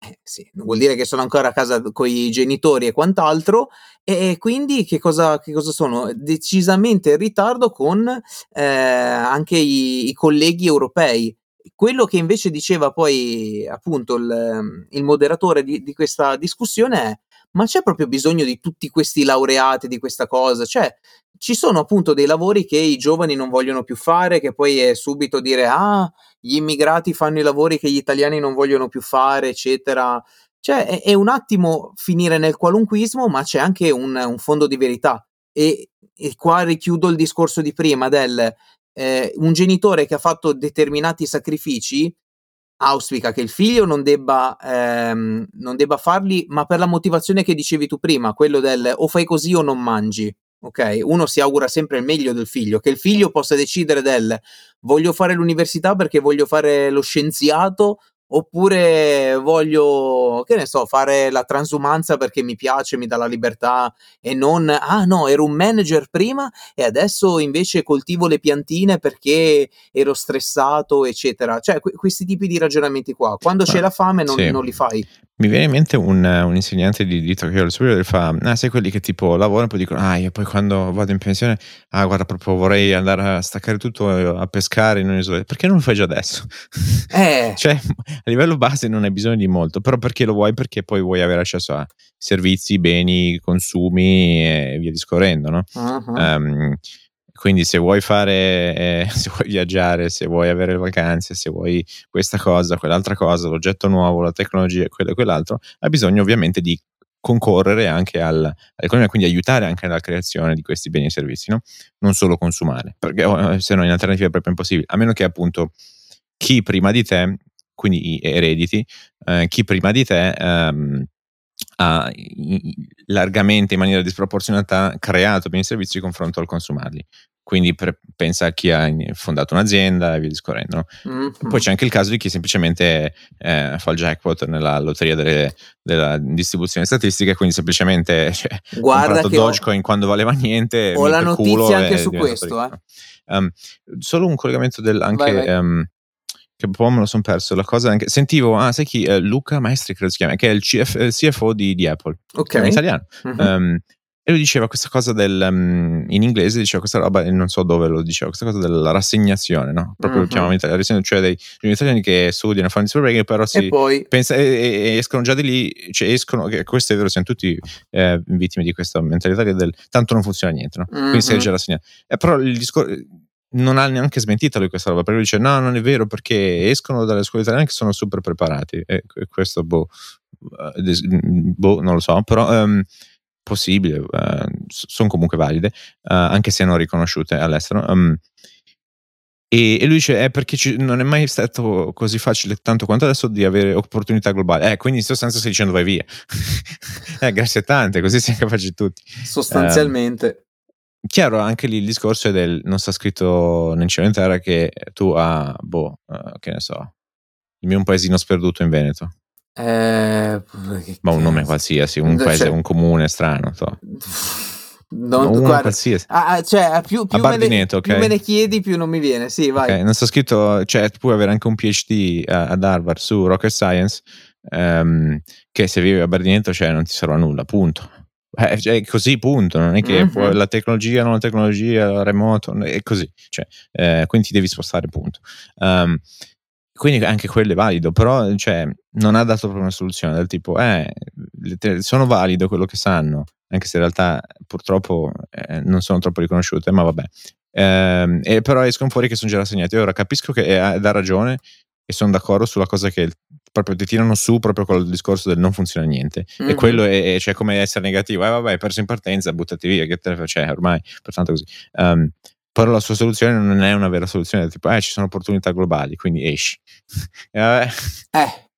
Eh, sì, vuol dire che sono ancora a casa con i genitori e quant'altro, e quindi che cosa, che cosa sono? Decisamente in ritardo con eh, anche i, i, colleghi europei. Quello che invece diceva poi appunto il, il moderatore di, di questa discussione è ma c'è proprio bisogno di tutti questi laureati, di questa cosa? Cioè, ci sono appunto dei lavori che i giovani non vogliono più fare, che poi è subito dire ah, gli immigrati fanno i lavori che gli italiani non vogliono più fare, eccetera. Cioè, è, è un attimo finire nel qualunquismo, ma c'è anche un, un fondo di verità. E, e, qua richiudo il discorso di prima del eh, un genitore che ha fatto determinati sacrifici auspica che il figlio non debba, ehm, non debba farli, ma per la motivazione che dicevi tu prima, quello del o fai così o non mangi. Ok, uno si augura sempre il meglio del figlio, che il figlio possa decidere del voglio fare l'università perché voglio fare lo scienziato oppure voglio, che ne so, fare la transumanza perché mi piace, mi dà la libertà e non, ah no, ero un manager prima e adesso invece coltivo le piantine perché ero stressato, eccetera. Cioè, que- questi tipi di ragionamenti qua, quando c'è ah, la fame non, sì. non li fai. Mi viene in mente un, un insegnante di diritto che io al superiore fa, ah, sai quelli che tipo lavorano e poi dicono, ah, io poi quando vado in pensione, ah, guarda, proprio vorrei andare a staccare tutto, a pescare in un'isola. Perché non lo fai già adesso? Eh. cioè, a livello base non hai bisogno di molto, però perché lo vuoi? Perché poi vuoi avere accesso a servizi, beni, consumi e via discorrendo, no? Uh-huh. Um, quindi se vuoi fare, eh, se vuoi viaggiare, se vuoi avere vacanze, se vuoi questa cosa, quell'altra cosa, l'oggetto nuovo, la tecnologia, quello e quell'altro, hai bisogno ovviamente di concorrere anche al, all'economia, quindi aiutare anche alla creazione di questi beni e servizi, no? non solo consumare, perché oh, se no in alternativa è proprio impossibile, a meno che appunto chi prima di te, quindi erediti, eh, chi prima di te ehm, ha largamente in maniera disproporzionata creato beni e servizi in confronto al consumarli quindi per, pensa a chi ha fondato un'azienda e via discorrendo. Mm-hmm. Poi c'è anche il caso di chi semplicemente eh, fa il jackpot nella lotteria delle, della distribuzione statistica, quindi semplicemente cioè, Guarda comprato Dogecoin ho, quando valeva niente. Ho la notizia anche su questo. Eh. Um, solo un collegamento del, anche... Vai, vai. Um, che un po' me lo sono perso la cosa anche sentivo ah sai chi eh, Luca Maestri credo si chiama che è il CF, CFO di, di Apple ok è italiano mm-hmm. um, e lui diceva questa cosa del, um, in inglese diceva questa roba, non so dove lo diceva, questa cosa della rassegnazione, no? Proprio uh-huh. chiamano in italiano, cioè dei gli italiani che studiano, fanno il super però si poi... pensa, e, e, escono già di lì, cioè escono, che questo è vero, siamo tutti eh, vittime di questa mentalità del tanto non funziona niente, no? Uh-huh. Quindi si è già rassegnato. E però il discorso non ha neanche smentito lui questa roba, perché lui dice no, non è vero, perché escono dalle scuole italiane che sono super preparati. E questo, boh, eh, boh non lo so, però... Um, possibile, uh, sono comunque valide, uh, anche se non riconosciute all'estero. Um, e, e, lui dice: È perché ci, non è mai stato così facile, tanto quanto adesso, di avere opportunità globali. Eh, quindi in sostanza stai dicendo vai via. eh, grazie tante, così siamo capaci tutti. Sostanzialmente. Uh, chiaro, anche lì il discorso è del non sta scritto nel cielo in terra che tu a, boh, uh, che ne so, il mio un paesino sperduto in Veneto. Eh, Ma un nome qualsiasi, un cioè, paese, un comune strano. So. Non, uno guarda, qualsiasi. Ah, ah cioè, più, più, me ne, okay. più, me ne, chiedi, più non mi viene. Sì, vai. Okay, non sto scritto, cioè, tu puoi avere anche un PhD ad Harvard su rocket science, um, che se vivi a Bardineto, cioè, non ti serve a nulla, punto. Eh, cioè, così, punto. Non è che mm-hmm. può, la tecnologia, non la tecnologia, remoto, è così. Cioè, eh, quindi ti devi spostare, punto. Um, quindi anche quello è valido, però cioè, non ha dato proprio una soluzione del tipo, eh, sono valido quello che sanno, anche se in realtà purtroppo eh, non sono troppo riconosciute, ma vabbè. Eh, e però escono fuori che sono già rassegnati. Ora capisco che ha, dà ragione e sono d'accordo sulla cosa che proprio ti tirano su proprio col discorso del non funziona niente. Mm-hmm. E quello è, è cioè, come essere negativo. Eh, vabbè, hai perso in partenza, buttati via, che te ne cioè, ormai, pertanto così. Um, però la sua soluzione non è una vera soluzione, tipo, eh, ci sono opportunità globali, quindi esci. e vabbè, eh.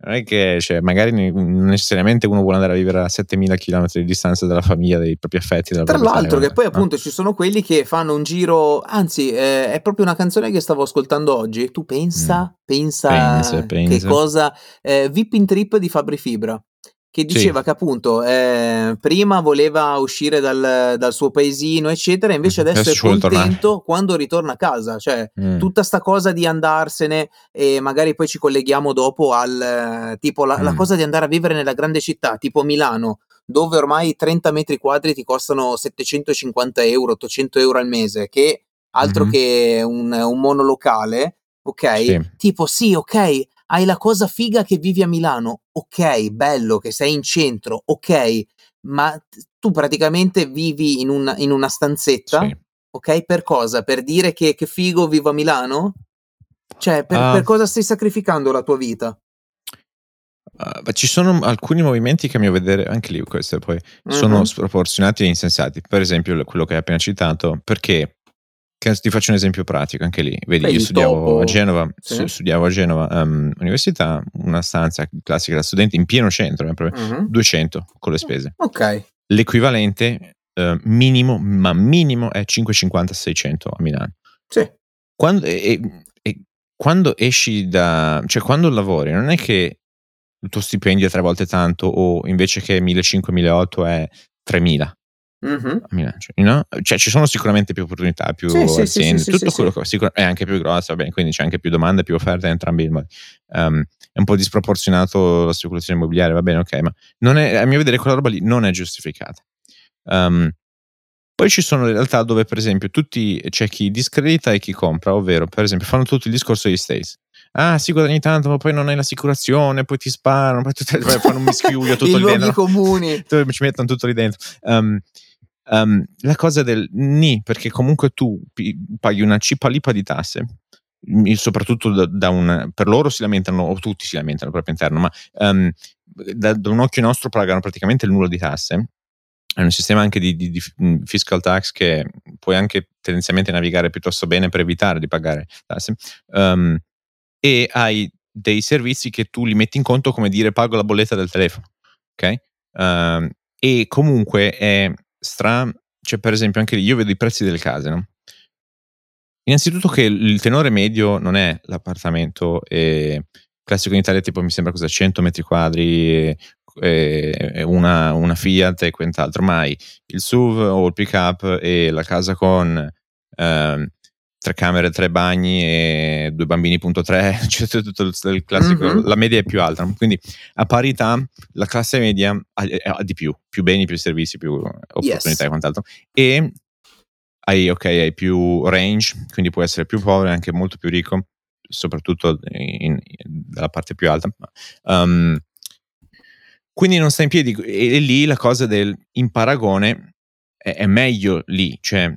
Non è che, cioè, magari non necessariamente uno vuole andare a vivere a 7000 km di distanza dalla famiglia, dei propri affetti. Tra l'altro, che poi appunto no? ci sono quelli che fanno un giro, anzi, eh, è proprio una canzone che stavo ascoltando oggi. Tu pensa, mm. pensa, pensa, pensa, che cosa, eh, Vipping Trip di Fabri Fibra che diceva sì. che appunto eh, prima voleva uscire dal, dal, suo paesino, eccetera, invece adesso, adesso è contento quando ritorna a casa. Cioè, mm. tutta sta cosa di andarsene, e magari poi ci colleghiamo dopo al tipo la, mm. la cosa di andare a vivere nella grande città, tipo Milano, dove ormai 30 metri quadri ti costano 750 euro, 800 euro al mese, che altro mm-hmm. che un, un monolocale. Ok, sì. tipo sì, ok, hai la cosa figa che vivi a Milano, ok, bello che sei in centro, ok, ma tu praticamente vivi in, un, in una stanzetta, sì. ok? Per cosa? Per dire che, che figo vivo a Milano? Cioè, per, uh, per, cosa stai sacrificando la tua vita? Uh, ci sono alcuni movimenti che a mio vedere, anche lì questi poi, uh-huh. sono sproporzionati e insensati. Per esempio, quello che hai appena citato, perché che ti faccio un esempio pratico anche lì. Vedi, Beh, io studiavo a Genova, sì. studiavo a Genova um, Università, una stanza classica da studenti in pieno centro, eh, uh-huh. 200 con le spese. Ok. L'equivalente uh, minimo, ma minimo è 550-600 a Milano. Sì. Quando, e, e, quando esci da... cioè quando lavori non è che il tuo stipendio è tre volte tanto o invece che 1.500-1.800 è 3.000 Mh-mh. no, cioè ci sono sicuramente più opportunità, più Sì, sì, sì, aziende, sì, tutto quello che sicura è anche più grossa, va bene, quindi c'è anche più domanda, più offerta in entrambi i modi. Ehm, è un po' disproporzionato la speculazione immobiliare, va bene, okay, ma non è a mio vedere quella roba lì non è giustificata. Ehm, poi ci sono le realtà dove per esempio tutti c'è chi discredita e chi compra, ovvero per esempio fanno tutto il discorso degli States. Ah, sì, guadagni tanto, ma poi non hai l'assicurazione, poi ti sparano, poi, tu, poi fanno un mischiuglio tutto I lì dentro. comuni. ci mettono tutto lì dentro. Um, Um, la cosa del ni, perché comunque tu paghi una cipalipa di tasse, soprattutto da, da, un per loro si lamentano o tutti si lamentano proprio interno ma um, da, da, un occhio nostro pagano praticamente il nullo di tasse. È un sistema anche di, di, di, fiscal tax che puoi anche tendenzialmente navigare piuttosto bene per evitare di pagare tasse. Um, e hai dei servizi che tu li metti in conto come dire pago la bolletta del telefono ok? Um, e comunque è stra... Cioè, per esempio, anche lì io vedo i prezzi delle case, no? Innanzitutto che il tenore medio non è l'appartamento eh, classico in Italia, tipo mi sembra cosa 100 metri quadri, eh, una, una, Fiat e quant'altro, mai il SUV o il pick up e la casa con eh, tre camere, tre bagni e due bambini, punto tre, cioè tutto il classico, mm-hmm. la media è più alta. Quindi a parità la classe media ha, ha di più, più beni, più servizi, più opportunità yes. e quant'altro. E hai, ok, hai più range, quindi puoi essere più povero e anche molto più ricco, soprattutto in, in, dalla parte più alta. Um, quindi non sta in piedi e, e lì la cosa del in paragone è, è meglio lì, cioè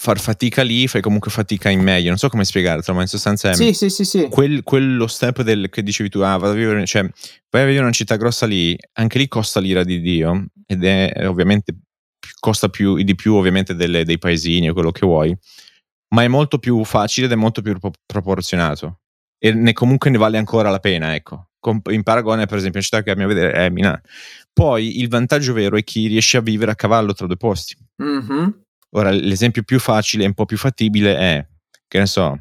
far fatica lì, fai comunque fatica in meglio. Non so come spiegartelo, ma in sostanza è sì, sì, sì, sì. Quel, quello step del, che dicevi tu, ah, vado a vivere, cioè, vai a vivere in una città grossa lì, anche lì costa l'ira di Dio ed è, è ovviamente costa più, di più ovviamente delle, dei paesini o quello che vuoi, ma è molto più facile ed è molto più pro- proporzionato e ne, comunque ne vale ancora la pena, ecco. In paragone, per esempio, in città che a mio vedere è Milano. Poi il vantaggio vero è chi riesce a vivere a cavallo tra due posti. Mm-hmm. Ora, l'esempio più facile e un po' più fattibile è, che ne so,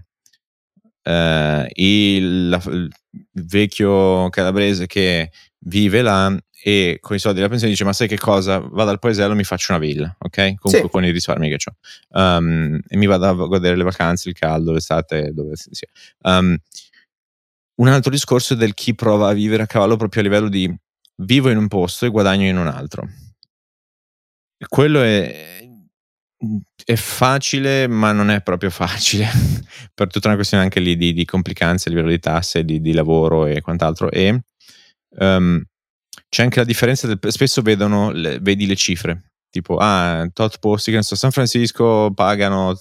eh, il, la, il, vecchio calabrese che vive là e con i soldi della pensione dice ma sai che cosa? Vado al paesello e mi faccio una villa ok? Comunque sì. con i risparmi che ho um, e mi vado a godere le vacanze il caldo l'estate dove sia. Um, un altro discorso è del chi prova a vivere a cavallo proprio a livello di vivo in un posto e guadagno in un altro. Quello è è facile, ma non è proprio facile, per tutta una questione anche lì di, di complicanze a livello di tasse, di, di lavoro e quant'altro. E um, c'è anche la differenza del spesso vedono, le, vedi le cifre, tipo, ah, tot posti che non so, San Francisco pagano,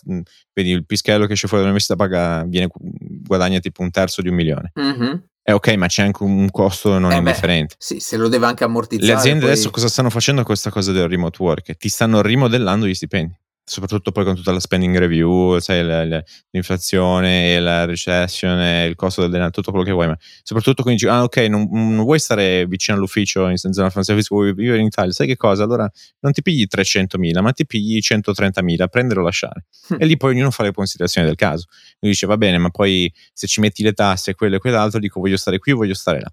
vedi il pischello che esce fuori dall'università paga, viene guadagna tipo un terzo di un milione. Mm-hmm. È ok, ma c'è anche un costo non eh indifferente. Beh, sì, se lo deve anche ammortizzare. Le aziende poi... adesso cosa stanno facendo con questa cosa del remote work? Ti stanno rimodellando gli stipendi soprattutto poi con tutta la spending review, sai, la, la, l'inflazione, la recession, il costo del denaro, tutto quello che vuoi, ma soprattutto quindi dici, ah ok, non, non vuoi stare vicino all'ufficio in zona service, vuoi vivere in Italia, sai che cosa? Allora non ti pigli 300.000, ma ti pigli 130.000, prendere o lasciare. Mm. E lì poi ognuno fa le considerazioni del caso. Lui dice, va bene, ma poi se ci metti le tasse, quello e quell'altro, dico, voglio stare qui o voglio stare là.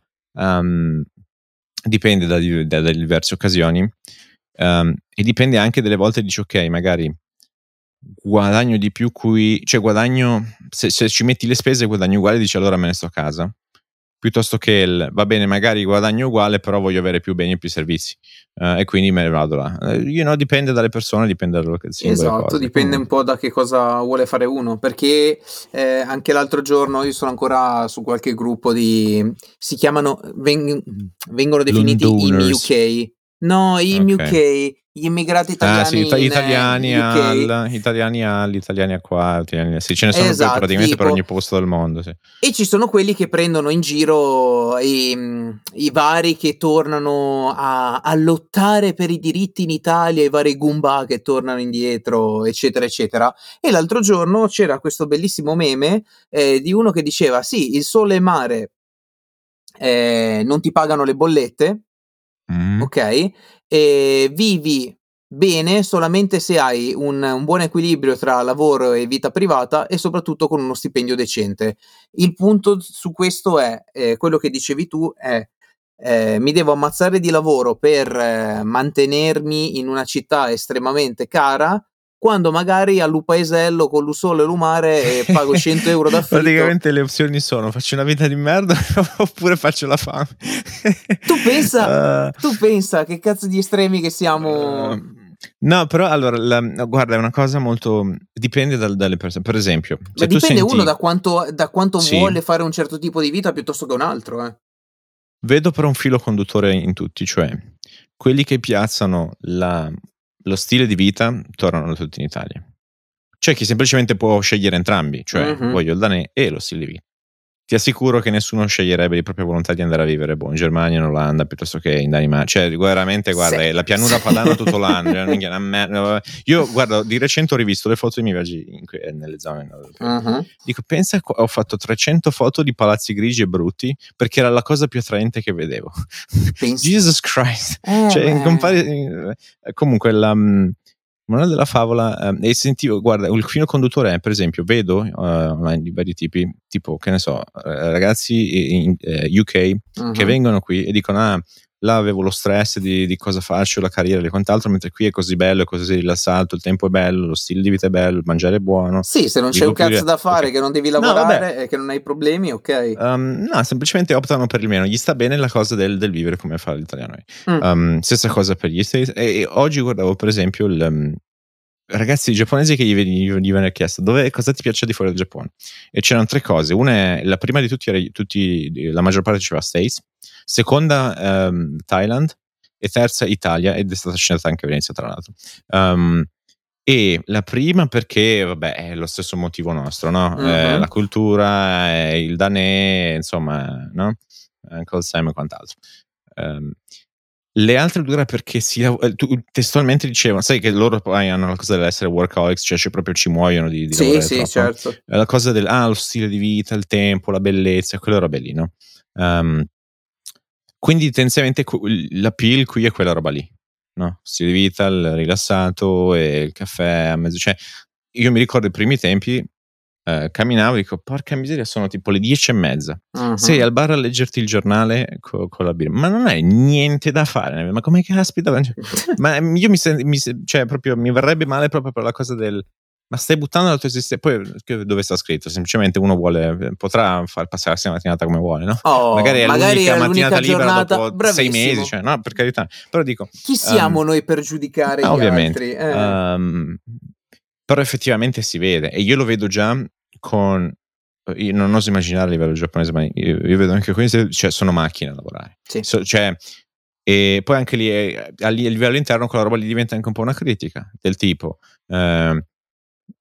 Um, dipende da, da, da, diverse occasioni. Um, e dipende anche delle volte dici ok magari guadagno di più cui, cioè guadagno, se, se, ci metti le spese guadagno uguale, dici allora me ne sto a casa. Piuttosto che il, va bene, magari guadagno uguale, però voglio avere più beni e più servizi. Uh, e quindi me ne vado là. Uh, you know, dipende dalle persone, dipende dalle locazioni. Esatto, cose. dipende un po' da che cosa vuole fare uno. Perché eh, anche l'altro giorno io sono ancora su qualche gruppo di. si chiamano. Veng, vengono definiti Londoners. in UK. No, in okay. UK gli immigrati italiani, ah, sì, ita- italiani, al, italiani al, italiani qua, italiani, sì, ce ne sono esatto, praticamente tipo, per ogni posto del mondo. Sì. E ci sono quelli che prendono in giro i, i vari che tornano a, a, lottare per i diritti in Italia, i vari Goomba che tornano indietro, eccetera, eccetera. E l'altro giorno c'era questo bellissimo meme eh, di uno che diceva: Sì, il sole e mare eh, non ti pagano le bollette. Mm. Ok, e vivi bene solamente se hai un, un, buon equilibrio tra lavoro e vita privata e soprattutto con uno stipendio decente. Il punto su questo è, eh, quello che dicevi tu, è eh, mi devo ammazzare di lavoro per eh, mantenermi in una città estremamente cara quando magari a Lupaesello con l'Usolo e l'Umare eh, pago 100 euro da affitto. Praticamente le opzioni sono faccio una vita di merda oppure faccio la fame. tu pensa, uh, tu pensa che cazzo di estremi che siamo... Uh, no, però allora, la, guarda, è una cosa molto... dipende dal, dalle persone. Per esempio... Ma dipende senti... uno da quanto, da quanto sì. vuole fare un certo tipo di vita piuttosto che un altro. Eh. Vedo però un filo conduttore in tutti, cioè quelli che piazzano la lo stile di vita tornano tutti in Italia. C'è chi semplicemente può scegliere entrambi, cioè uh-huh. voglio il danè e lo stile di vita ti assicuro che nessuno sceglierebbe di propria volontà di andare a vivere boh, in Germania, in Olanda, piuttosto che in Danimarca. Cioè, veramente, guarda, sì. la pianura padana tutto l'anno. Io, guarda, di recente ho rivisto le foto dei miei viaggi in, nelle zone. Uh-huh. Dico, pensa, ho fatto 300 foto di palazzi grigi e brutti perché era la cosa più attraente che vedevo. Jesus Christ. Eh, cioè, compari- comunque, la morale della favola eh, e sentivo guarda il filo conduttore è per esempio vedo uh, online di vari tipi tipo che ne so ragazzi in uh, UK uh-huh. che vengono qui e dicono ah là avevo lo stress di, di, cosa faccio, la carriera e quant'altro, mentre qui è così bello, è così rilassato, il tempo è bello, lo stile di vita è bello, il mangiare è buono. Sì, se non c'è un cazzo da fare, okay. che non devi lavorare no, e che non hai problemi, ok. Um, no, semplicemente optano per il meno, gli sta bene la cosa del, del vivere come fa l'italiano. Mm. Um, stessa cosa per gli States. E, e, oggi guardavo per esempio il... Um, ragazzi giapponesi che gli, venne chiesto dove, cosa ti piace di fuori dal Giappone e c'erano tre cose una è la prima di tutti, era, tutti la maggior parte diceva States seconda um, Thailand e terza Italia ed è stata scelta anche Venezia tra l'altro um, e la prima perché vabbè è lo stesso motivo nostro no? Uh-huh. Eh, la cultura eh, il danè insomma no? Uncle Sam e quant'altro um, le altre due era perché si, eh, tu, testualmente dicevano, sai che loro poi hanno la cosa dell'essere workaholics, cioè, cioè proprio ci muoiono di, di sì, sì, troppo. certo. La cosa del, ah, lo stile di vita, il tempo, la bellezza, quelle robe lì, no? Um, quindi tendenzialmente la pill qui è quella roba lì, no? Stile di vita, il rilassato e il caffè a mezzo, cioè io mi ricordo i primi tempi eh, camminavo e dico porca miseria sono tipo le dieci e mezza uh-huh. sei al bar a leggerti il giornale co- con la birra ma non hai niente da fare ma come caspita ma io mi, sen- mi cioè proprio mi verrebbe male proprio per la cosa del ma stai buttando la tua esistenza poi dove sta scritto semplicemente uno vuole potrà far passarsi la mattinata come vuole no? Oh, magari è magari l'unica è mattinata libera dopo bravissimo. sei mesi cioè, no per carità però dico chi siamo um, noi per giudicare ah, ovviamente eh. um, però effettivamente si vede e io lo vedo già con io non oso immaginare a livello giapponese, ma io, io vedo anche qui, cioè sono macchine a lavorare. Sì. So, cioè, e poi anche lì a, a livello interno quella roba lì diventa anche un po' una critica del tipo eh,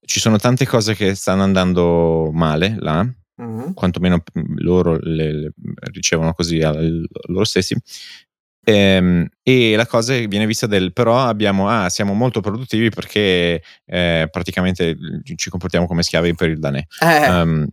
ci sono tante cose che stanno andando male là uh-huh. quantomeno loro le, le ricevono così a, loro stessi. Ehm, e la cosa viene vista del però abbiamo, ah, siamo molto produttivi perché eh, praticamente ci comportiamo come schiavi per il danè. Eh. Um,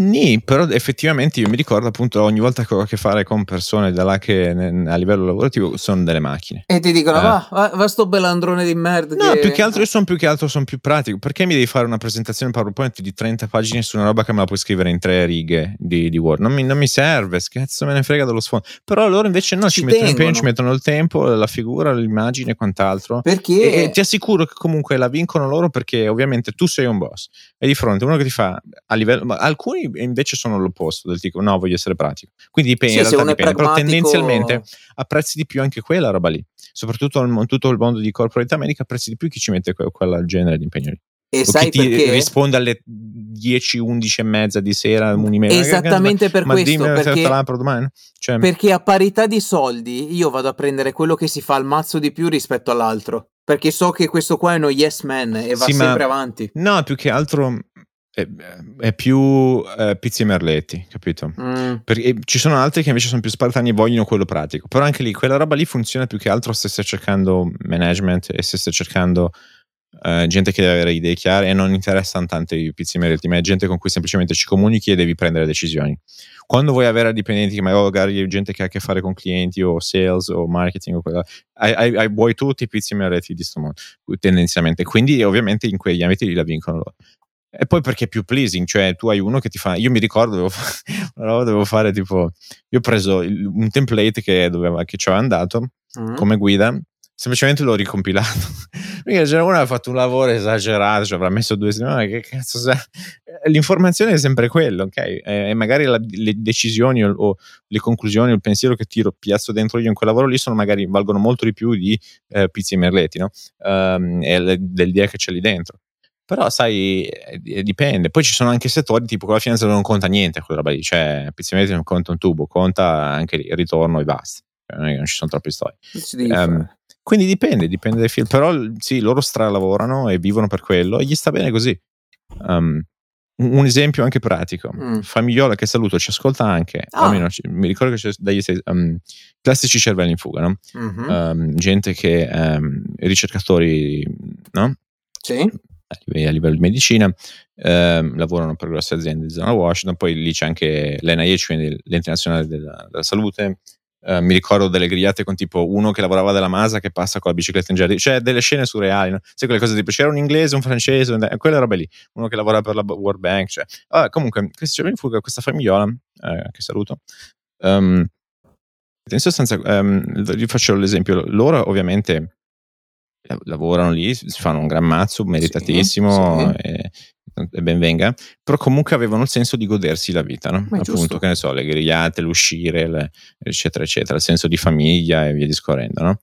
Nì, però effettivamente io mi ricordo appunto ogni volta che ho a che fare con persone da là che a livello lavorativo sono delle macchine. E ti dicono, eh. va, va, va, sto belandrone di merda. No, che... più che altro io sono più che altro sono più pratico. Perché mi devi fare una presentazione PowerPoint di 30 pagine su una roba che me la puoi scrivere in tre righe di, di Word? Non mi, non mi serve, cazzo me ne frega dello sfondo. Però loro invece no, ci, ci mettono impegno, ci mettono il tempo, la figura, l'immagine e quant'altro. Perché? E, e ti assicuro che comunque la vincono loro perché ovviamente tu sei un boss. E di fronte uno che ti fa a livello... Ma alcuni invece sono l'opposto, del tipo no, voglio essere pratico. Quindi dipende, sì, in realtà dipende, però tendenzialmente apprezzi di più anche quella roba lì. Soprattutto in tutto il mondo di corporate America apprezzi di più chi ci mette quel genere di impegno lì. E o sai chi perché? risponde alle 10, 11 e mezza di sera un'email. Esattamente per ma questo. Dimmi, perché, domani. Cioè, perché a parità di soldi io vado a prendere quello che si fa al mazzo di più rispetto all'altro. Perché so che questo qua è uno yes man e va sì, sempre ma, avanti. No, più che altro è, è più eh, pizzi e merletti, capito? Mm. Perché ci sono altri che invece sono più spartani e vogliono quello pratico. Però anche lì, quella roba lì funziona più che altro se stai cercando management e se stai cercando uh, gente che deve avere idee chiare e non interessano tanto i pizzi e merletti, ma è gente con cui semplicemente ci comunichi e devi prendere decisioni. Quando vuoi avere dipendenti, che magari gente che ha a che fare con clienti o sales o marketing o quella, hai, hai, hai vuoi tutti i pizzi merletti di sto mondo, tendenzialmente. Quindi ovviamente in quegli ambiti lì la vincono loro. E poi perché è più pleasing, cioè tu hai uno che ti fa. Io mi ricordo, devo fare, devo fare tipo. Io ho preso il, un template che, doveva, che ci avevano dato mm-hmm. come guida, semplicemente l'ho ricompilato. Perché c'era uno che ha fatto un lavoro esagerato, cioè avrà messo due settimane. Che cazzo sa? L'informazione è sempre quello, ok? E, magari la, le decisioni o, o, le conclusioni o il pensiero che tiro, piazzo dentro io in quel lavoro lì sono magari valgono molto di più di eh, pizzi e merletti, no? Um, e le, dell'idea che c'è lì dentro. Però sai, eh, dipende. Poi ci sono anche settori tipo con la finanza non conta niente quella roba lì, cioè pizzicamente non conta un tubo, conta anche il ritorno e basta. Cioè, non, che ci sono troppi storie. Um, quindi dipende, dipende dai film. Però sì, loro stralavorano e vivono per quello e gli sta bene così. Um, un esempio anche pratico. Mm. Famigliola che saluto ci ascolta anche, ah. almeno mi ricordo che c'è dagli um, classici cervelli in fuga, no? Mm-hmm. Um, gente che um, ricercatori, no? Sì a livello di medicina, lavorano per grosse aziende di zona Washington, poi lì c'è anche l'NIH, quindi l'Ente Nazionale della, della Salute. Eh, mi ricordo delle grigliate con tipo uno che lavorava della Masa che passa con la bicicletta in giardino, cioè delle scene surreali, no? sai quelle cose tipo c'era un inglese, un francese, un, quelle robe lì, uno che lavora per la World Bank, cioè. ah, comunque questi giorni in fuga questa famigliola, eh, che saluto, um, in sostanza, um, vi faccio l'esempio, loro ovviamente lavorano lì, si fanno un gran mazzo, meritatissimo sì, sì. E, e, ben venga, però comunque avevano il senso di godersi la vita, no? appunto, giusto. che ne so, le grigliate, l'uscire, le, eccetera, eccetera, il senso di famiglia e via discorrendo, no?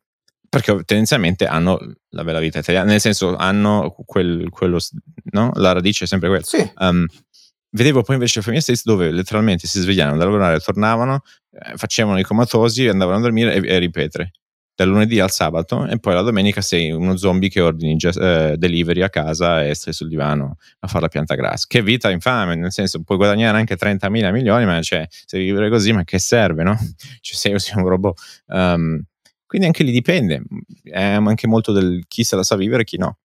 Perché tendenzialmente hanno la bella vita italiana, nel senso hanno quel, quello, no? La radice è sempre quella. Sì. Um, vedevo poi invece famiglie stesse dove letteralmente si svegliavano da lavorare, tornavano, eh, facevano i comatosi, andavano a dormire e, e ripetere dal lunedì al sabato e poi la domenica sei uno zombie che ordini eh, delivery a casa e stai sul divano a fare la pianta grassa. Che vita infame, nel senso puoi guadagnare anche 30 mila milioni, ma cioè, se vivere così, ma che serve, no? Cioè, sei, sei un robot. Um, quindi anche lì dipende, è anche molto del chi se la sa vivere e chi no,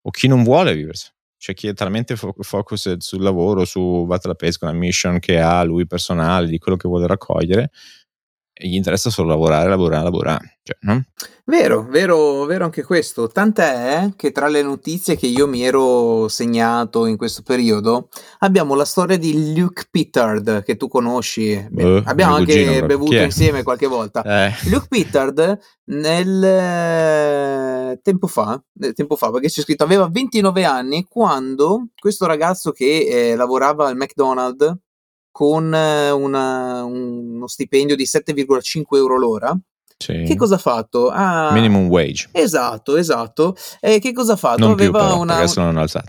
o chi non vuole viversi. C'è chi è talmente fo- focus sul lavoro, su Vatta la pesca, una mission che ha lui personale, di quello che vuole raccogliere, gli interessa solo lavorare, lavorare, lavorare. Cioè, no? Vero, vero, vero anche questo. Tant'è che tra le notizie che io mi ero segnato in questo periodo abbiamo la storia di Luke Pittard, che tu conosci. Uh, abbiamo anche cugino, bevuto insieme qualche volta. Eh. Luke Pittard nel eh, tempo fa, tempo fa, perché c'è scritto aveva 29 anni quando questo ragazzo che eh, lavorava al McDonald's con eh, una, uno stipendio di 7,5 euro l'ora. Sì. Che cosa ha fatto? Ah, Minimum wage. Esatto, esatto. E che cosa ha fatto? Non Aveva più, però, una,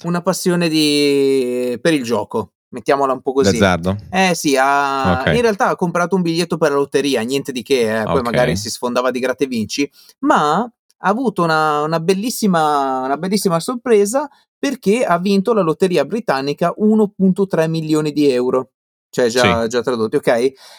una, passione di... per il gioco. Mettiamola un po' così. D'azzardo? Eh sì, ha... okay. in realtà ha comprato un biglietto per la lotteria, niente di che, eh. poi okay. magari si sfondava di gratte vinci, ma ha avuto una, una, bellissima, una bellissima sorpresa perché ha vinto la lotteria britannica 1.3 milioni di euro cioè già, sì. già, tradotti, ok?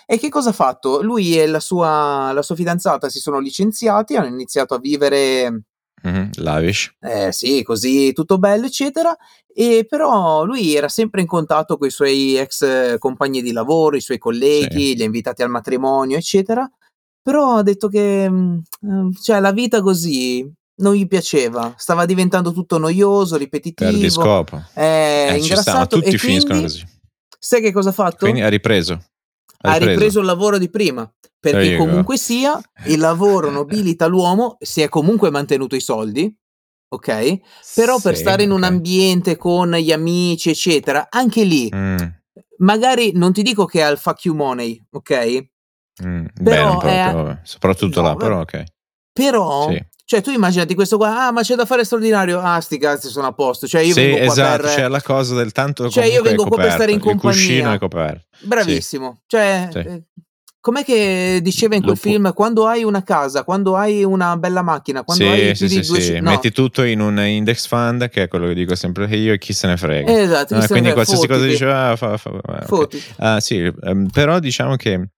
E che cosa ha fatto? Lui e la sua, la sua fidanzata si sono licenziati, hanno iniziato a vivere Mm-hmm, lavish. Eh sì, così tutto bello, eccetera. E però lui era sempre in contatto con i suoi ex compagni di lavoro, i suoi colleghi, sì. li ha invitati al matrimonio, eccetera. Però ha detto che mm, eh, cioè, la vita così non gli piaceva, stava diventando tutto noioso, ripetitivo. Perdi scopo. Eh, eh, ingrassato. Sta, tutti e finiscono quindi, così. Sai che cosa ha fatto? Quindi ha ripreso. Ha, ripreso. ripreso il lavoro di prima. Perché comunque sia, il lavoro nobilita l'uomo, si è comunque mantenuto i soldi, ok? Però sì, per stare in un ambiente con gli amici, eccetera, anche lì, mm. magari non ti dico che ha il fuck you money, ok? Mm. Però Beh, è... soprattutto no, là, però ok. Però sì. Cioè, tu immaginati questo qua, ah, ma c'è da fare straordinario. Ah, sti cazzi, sono a posto. Cioè, io sì, vengo qua esatto, per... c'è la cosa del tanto. Cioè, io vengo qua per stare in compagnia. Il cuscino è coperto. Bravissimo. Sì. Cioè, sì. Eh, com'è che diceva in quel Lo film? Quando hai una casa, quando hai una bella macchina, quando sì, hai sì, più sì, di due sì. No. Metti tutto in un index fund, che è quello che dico sempre io, e chi se ne frega. Esatto. No, quindi qualsiasi cosa diceva, fa, fa, fa, okay. uh, sì, um, però diciamo che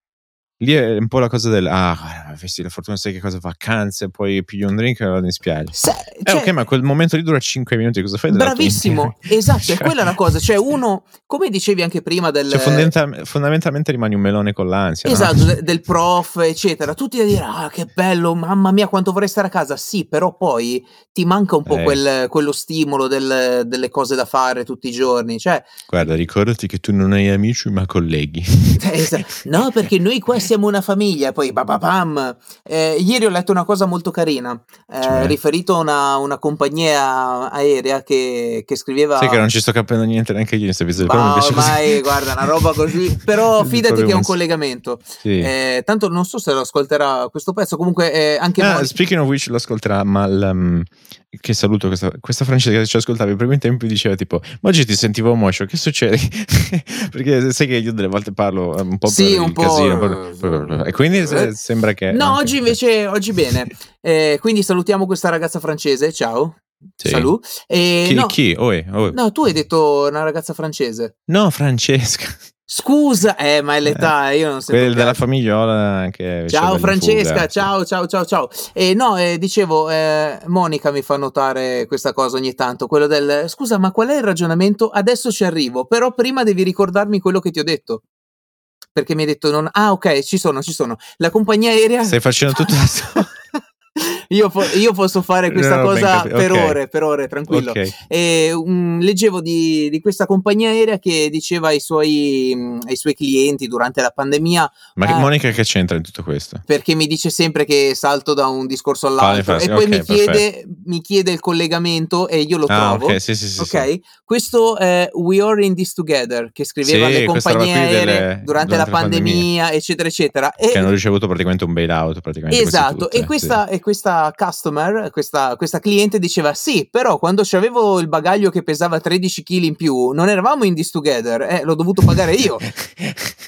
Lì è un po' la cosa del ah, avessi la fortuna, sai che cosa, vacanze, poi pigli un drink e vado in spiaggia. Se, eh, cioè, ok, ma quel momento lì dura 5 minuti, cosa fai? Bravissimo, esatto, è quella la cosa. Cioè, uno, come dicevi anche prima, del. Cioè, fondamental- fondamentalmente rimani un melone con l'ansia. Esatto, no? del prof, eccetera. Tutti a dire, ah, che bello, mamma mia, quanto vorrei stare a casa. Sì, però poi ti manca un po' eh. quel, quello stimolo del, delle cose da fare tutti i giorni. Cioè, Guarda, ricordati che tu non hai amici, ma colleghi. esatto. No, perché noi qua siamo una famiglia, poi bababam. Eh, ieri ho letto una cosa molto carina, eh, cioè. riferito a una, una, compagnia aerea che, che scriveva... Sai che non ci sto capendo niente neanche io in questo episodio, mi ormai, guarda, una roba così, però fidati che è un collegamento. Sì. Eh, tanto non so se lo ascolterà questo pezzo, comunque eh, anche... Ah, speaking of which lo ascolterà, ma... Um, che saluto questa, questa francese che ci ascoltava i primi tempi diceva tipo ma oggi ti sentivo moscio che succede perché sai che io delle volte parlo un po' sì, un po', casino, e quindi eh, sembra che no oggi invece oggi bene eh, quindi salutiamo questa ragazza francese ciao sì. Salut. E chi? No, chi? Oe, oe. no, tu hai detto una ragazza francese. No, Francesca. Scusa, eh, ma è l'età, eh, io non so. Quelli della famigliola che Ciao Francesca, ciao, ciao, ciao, ciao. E no, eh, dicevo, eh, Monica mi fa notare questa cosa ogni tanto, quello del scusa, ma qual è il ragionamento? Adesso ci arrivo, però prima devi ricordarmi quello che ti ho detto. Perché mi hai detto non Ah, ok, ci sono, ci sono. La compagnia aerea Stai facendo tutto adesso. Io, po- io, posso fare questa no, cosa per okay. ore, per ore, tranquillo. Okay. E, um, leggevo di, di, questa compagnia aerea che diceva ai suoi, um, ai suoi clienti durante la pandemia. Ma eh, Monica che c'entra in tutto questo? Perché mi dice sempre che salto da un discorso all'altro e poi okay, mi, chiede, mi, chiede, il collegamento e io lo ah, trovo. Sì, sì, sì, sì. Questo è We Are in This Together che scriveva le compagnie aeree delle, durante, durante, la pandemia, pandemia, eccetera, eccetera. E, che hanno ricevuto praticamente un bailout. Praticamente esatto, e questa, e questa customer, questa, questa, cliente diceva sì, però quando avevo il bagaglio che pesava 13 kg in più, non eravamo in this together, eh, l'ho dovuto pagare io.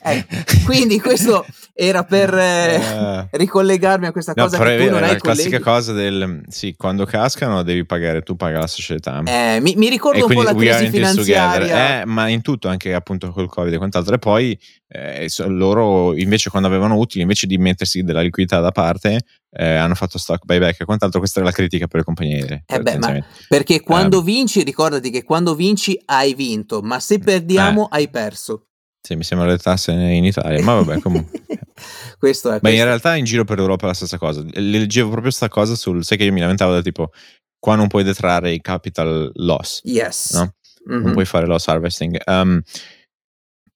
eh, quindi questo era per eh, uh, ricollegarmi a questa no, cosa che tu non hai La classica cosa del sì, quando cascano devi pagare, tu paghi la società. Eh, mi, mi ricordo un po' la crisi finanziaria. Eh, ma in tutto, anche appunto col Covid e quant'altro. E poi eh, loro invece quando avevano utili, invece di mettersi della liquidità da parte, eh, hanno fatto stock buyback e quant'altro. Questa è la critica per le compagnie Eh beh, perché quando um, vinci, ricordati che quando vinci hai vinto, ma se perdiamo eh, hai perso. Sì, mi sembra le tasse in Italia, ma vabbè, comunque. questo è. Ma questo. in realtà in giro per l'Europa è la stessa cosa. Leggevo proprio questa cosa sul. Sai che io mi lamentavo da tipo. Qua non puoi detrarre i capital loss. Yes. No? Mm-hmm. Non puoi fare loss harvesting. Um,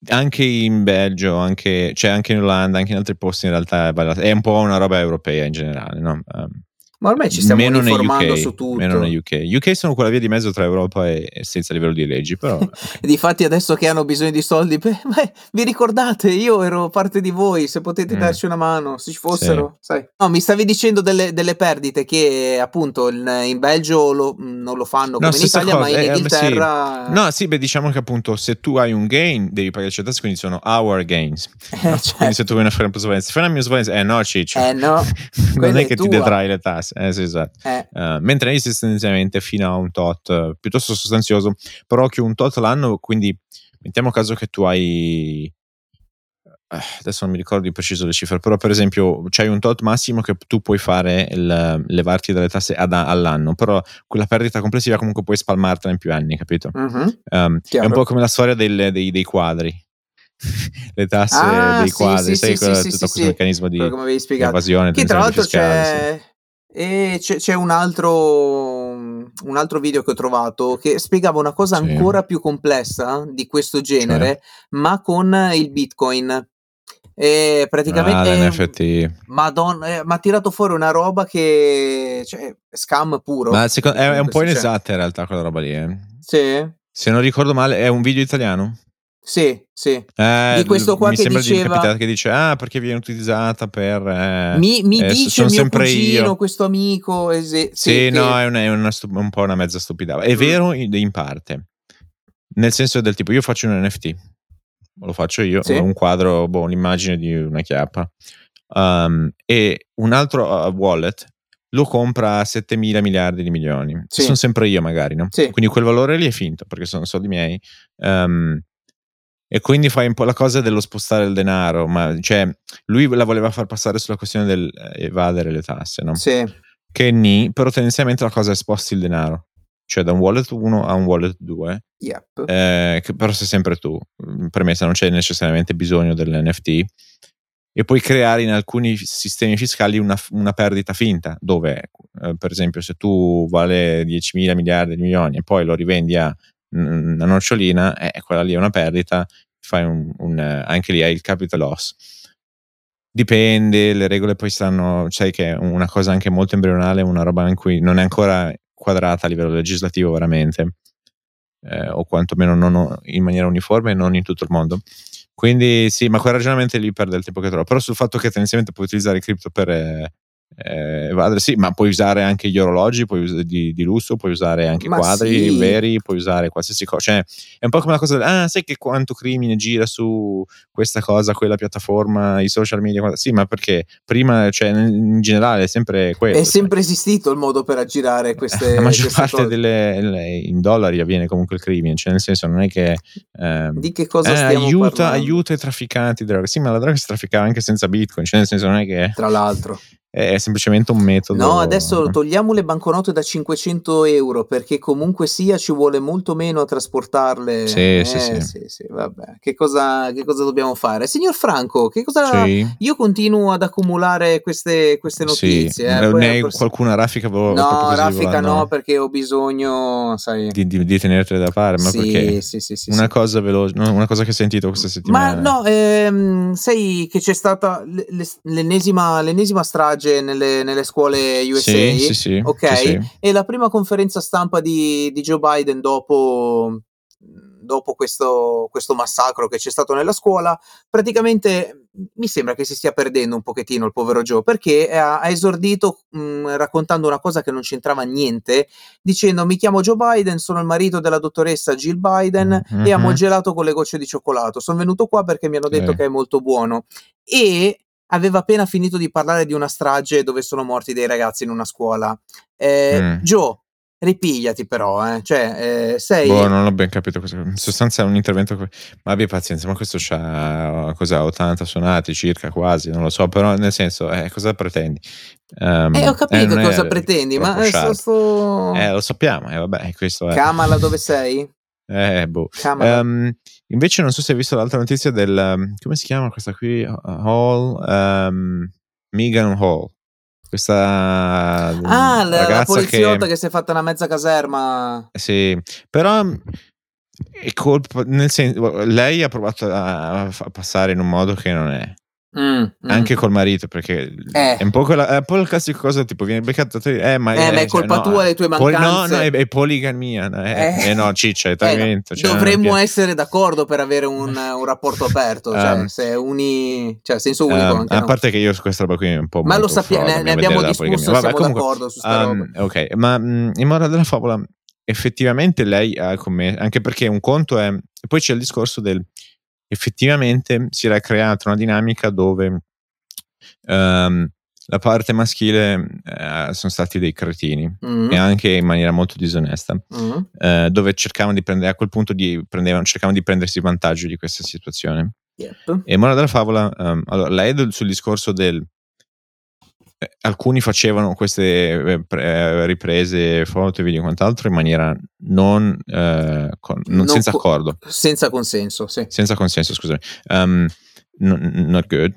anche in Belgio, anche, cioè anche in Olanda, anche in altri posti in realtà è, è un po' una roba europea in generale, no? Um, ma ormai ci stiamo meno uniformando UK, su tutto. Meno nei UK. UK sono quella via di mezzo tra Europa e, e senza livello di leggi, però... Okay. Difatti adesso che hanno bisogno di soldi, beh, beh, vi ricordate, io ero parte di voi, se potete mm. darci una mano, se ci fossero, sì. sai. No, mi stavi dicendo delle, delle perdite che appunto in, in Belgio lo, non lo fanno come no, in Italia, cosa. ma in eh, Inghilterra... Sì. No, sì, beh, diciamo che appunto se tu hai un gain devi pagare le tasse, quindi sono our gains. Eh, no? certo. Quindi se tu vuoi fare un po' sovvenza, fai una mia sovvenza, eh no, ciccio. Eh no. non è che tua. ti detrai le tasse. Eh, sì, esatto. Eh. Uh, mentre esiste tendenzialmente fino a un tot uh, piuttosto sostanzioso, però che un tot l'anno, quindi mettiamo caso che tu hai eh, adesso non mi ricordo di preciso le cifre, però per esempio c'hai un tot massimo che tu puoi fare il, levarti dalle tasse ad, all'anno, però quella perdita complessiva comunque puoi spalmartela in più anni, capito? Mm-hmm. Um, è un po' come la storia del, dei, dei, quadri. le tasse ah, dei sì, quadri, sì, sai sì, quello, tutto questo meccanismo di, di evasione. Che tra l'altro c'è, e c'è, c'è un, altro, un altro video che ho trovato che spiegava una cosa ancora più complessa di questo genere, cioè. ma con il Bitcoin. E praticamente ah, NFT. Madonna, eh, mi ha tirato fuori una roba che cioè, scam puro. Ma secondo, è, è, un po' inesatta in realtà quella roba lì. Eh. Sì. Se non ricordo male, è un video italiano? Sì, sì. Eh, di questo qua mi che sembra diceva... di che dice ah perché viene utilizzata per eh, mi, mi eh, dice mio sempre cugino, io. questo amico ese... sì, sì no che... è, una, è una stu- un po' una mezza stupidata è mm. vero in, in, parte nel senso del tipo io faccio un NFT lo faccio io, sì. un quadro, boh, un'immagine di una chiappa. Um, e un altro uh, wallet lo compra a 7 mila miliardi di milioni. Sì. Sono sempre io, magari, no? Sì. Quindi quel valore lì è finto perché sono soldi miei. Um, e quindi fai un po' la cosa dello spostare il denaro, ma cioè lui la voleva far passare sulla questione del evadere le tasse, no? Sì. Che ni, però tendenzialmente la cosa è sposti il denaro cioè da un wallet 1 a un wallet 2, yep. eh, che però sei sempre tu, mm, premessa, non c'è necessariamente bisogno dell'NFT, e puoi creare in alcuni sistemi fiscali una, una perdita finta, dove eh, per esempio se tu vale 10 mila miliardi di milioni e poi lo rivendi a una nocciolina, eh, quella lì è una perdita, fai un, un, anche lì hai il capital loss. Dipende, le regole poi stanno, sai che è una cosa anche molto embrionale, una roba in cui non è ancora quadrata a livello legislativo veramente, eh, o quantomeno non in maniera uniforme non in tutto il mondo. Quindi sì, ma quel ragionamento lì perde il tempo che trovo. Però sul fatto che tendenzialmente puoi utilizzare cripto per eh, eh, sì, ma puoi usare anche gli orologi puoi di, di, lusso, puoi usare anche ma quadri sì. veri, puoi usare qualsiasi cosa. Cioè, è un po' come la cosa del, ah, sai che quanto crimine gira su questa cosa, quella piattaforma, i social media. Sì, ma perché prima, cioè, in generale è sempre quello. È sempre sai. esistito il modo per aggirare queste La maggior parte cose. delle, in dollari avviene comunque il crimine, cioè nel senso non è che... Eh, di che cosa eh, stiamo aiuta, parlando? aiuta i trafficanti di droga. Sì, ma la droga si trafficava anche senza bitcoin, cioè nel senso non è che... Tra l'altro è semplicemente un metodo. No, adesso togliamo le banconote da 500 euro perché comunque sia ci vuole molto meno a trasportarle. Sì, eh, sì, sì. sì, sì vabbè. Che cosa, che cosa, dobbiamo fare? Signor Franco, che cosa... Sì. Io continuo ad accumulare queste, queste notizie. Sì. Eh, ne hai pross- qualcuna raffica? No, raffica no, perché ho bisogno, sai... Di, di, di tenertele da parte, ma perché? Una cosa veloce, una cosa che hai sentito questa settimana. Ma no, ehm, sai che c'è stata l'ennesima, l'ennesima strage nelle, nelle scuole USA. Sì, sì, sì, ok. Sì, e la prima conferenza stampa di, di Joe Biden dopo, dopo questo, questo, massacro che c'è stato nella scuola, praticamente mi sembra che si stia perdendo un pochettino il povero Joe perché ha, ha esordito mh, raccontando una cosa che non c'entrava niente, dicendo mi chiamo Joe Biden, sono il marito della dottoressa Jill Biden mm-hmm. e amo gelato con le gocce di cioccolato. Sono venuto qua perché mi hanno detto eh. che è molto buono. E aveva appena finito di parlare di una strage dove sono morti dei ragazzi in una scuola. Eh, mm. Joe, ripigliati però, eh. cioè, eh, sei... Boh, non ho ben capito cosa... In sostanza è un intervento... Ma abbia pazienza, ma questo c'ha, cosa, 80 suonati circa, quasi, non lo so, però nel senso, eh, cosa pretendi? Um, eh, ho capito cosa pretendi, ma sto, sto... Eh, lo sappiamo, eh, vabbè, questo è... Kamala, dove sei? Eh, boh. Um, invece non so se hai visto l'altra notizia del... Um, come si chiama questa qui? Hall? Um, Megan Hall. Questa ah, la, la poliziotta che... che... si è fatta una mezza caserma. Sì, però è colpa, nel senso, lei ha provato a, a passare in un modo che non è. Mm, mm. Anche col marito, perché eh. è, un po quella, è un po' la classica cosa tipo viene beccato eh, ma, eh, è, ma è colpa cioè, tua, no, le tue mancanze. No, no, è, è poligamia. No, eh, eh. no, ciccia, è tradimento. Cioè, dovremmo essere d'accordo per avere un, un rapporto aperto, cioè, um, se uni, cioè, senso unico. Um, a parte che io su questa roba qui è un po'. Ma lo sappiamo, ne, ne abbiamo discusso, Vabbè, siamo comunque, d'accordo su sta um, roba. Ok, ma mh, in modo della favola, effettivamente lei ha commesso, anche perché un conto è. Poi c'è il discorso del. Effettivamente si era creata una dinamica dove um, la parte maschile eh, sono stati dei cretini mm. e anche in maniera molto disonesta, mm. eh, dove cercavano di prendere, a quel punto di, cercavano di prendersi vantaggio di questa situazione. Yep. E Mora della favola, um, allora, lei sul discorso del alcuni facevano queste eh, eh, riprese, foto, video e quant'altro in maniera non, eh, con, non, non senza co- accordo. Senza consenso, sì. Senza consenso, scusami. Um, not good.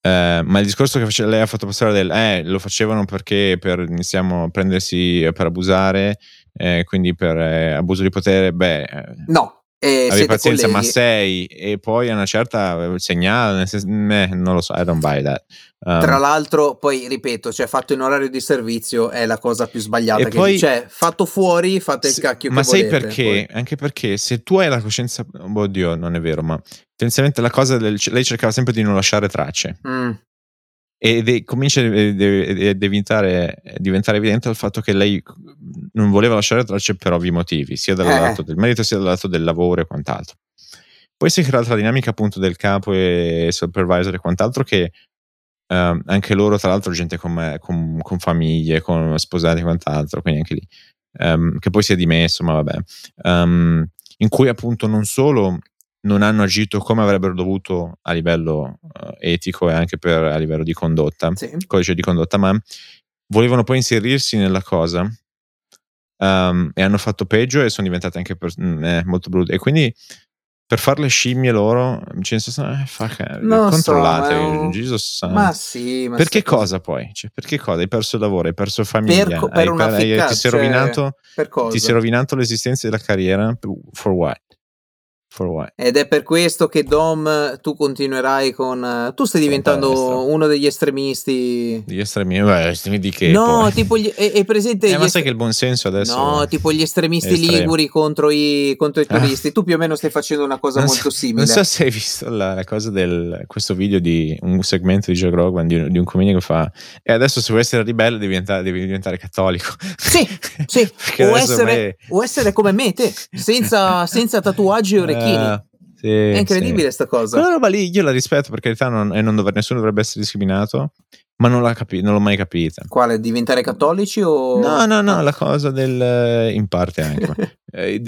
Uh, ma il discorso che face- lei ha fatto passare del eh, lo facevano perché per, iniziamo a prendersi per abusare, eh, quindi per eh, abuso di potere, beh. No, e Avevi pazienza, colleghi. ma sei, e poi a una certa eh, segnale, senso, eh, non lo so, I don't buy that. Um, Tra l'altro, poi ripeto, cioè fatto in orario di servizio è la cosa più sbagliata che poi, cioè, fatto fuori, fate il cacchio ma che volete. Sai perché? Poi. Anche perché se tu hai la coscienza, oddio, non è vero, ma tendenzialmente la cosa del lei cercava sempre di non lasciare tracce. Mm e comincia a diventare, diventare, evidente il fatto che lei non voleva lasciare tracce per ovvi motivi, sia dal eh. lato del merito sia dal lato del lavoro e quant'altro. Poi si è creata la dinamica appunto del capo e supervisor e quant'altro che uh, anche loro tra l'altro gente con, me, con, con famiglie, con sposati e quant'altro, quindi anche lì, um, che poi si è dimesso, ma vabbè, um, in cui appunto non solo non hanno agito come avrebbero dovuto a livello uh, etico e anche per, a livello di condotta, sì. codice di condotta, ma volevano poi inserirsi nella cosa um, e hanno fatto peggio e sono diventate anche per, mm, eh, molto brutte. E quindi per fare le scimmie loro, cioè, eh, fuck, eh, controllate, so. Jesus ma sì, ma perché cosa poi? Cioè, perché cosa? Hai perso il lavoro, hai perso famiglia, per, per hai, per, hai, ti, sei rovinato, ti sei rovinato l'esistenza della carriera, for what? Ed è per questo che Dom tu continuerai con tu stai diventando uno degli estremisti. Gli estremisti, beh, estremisti di che? No, poi? tipo gli, è, è presente eh, ma sai che il buon senso adesso No, tipo gli estremisti liguri contro i, contro i ah. turisti. Ah. Tu più o meno stai facendo una cosa non molto so, simile. Non so se hai visto la, la, cosa del questo video di un segmento di Joe Rogan di, un, di un comedian che fa e adesso se vuoi essere ribelle devi diventare, devi diventare cattolico. Sì, sì. o, essere, me... o essere come me, te, senza, senza tatuaggi o orecchini bambini. Sì, è incredibile sì. cosa. Quella roba lì io la rispetto per carità non, e non dovrebbe, nessuno dovrebbe essere discriminato, ma non, capi- non l'ho mai capita. Quale? Diventare cattolici o... No, no, no, la cosa del... in parte anche. eh,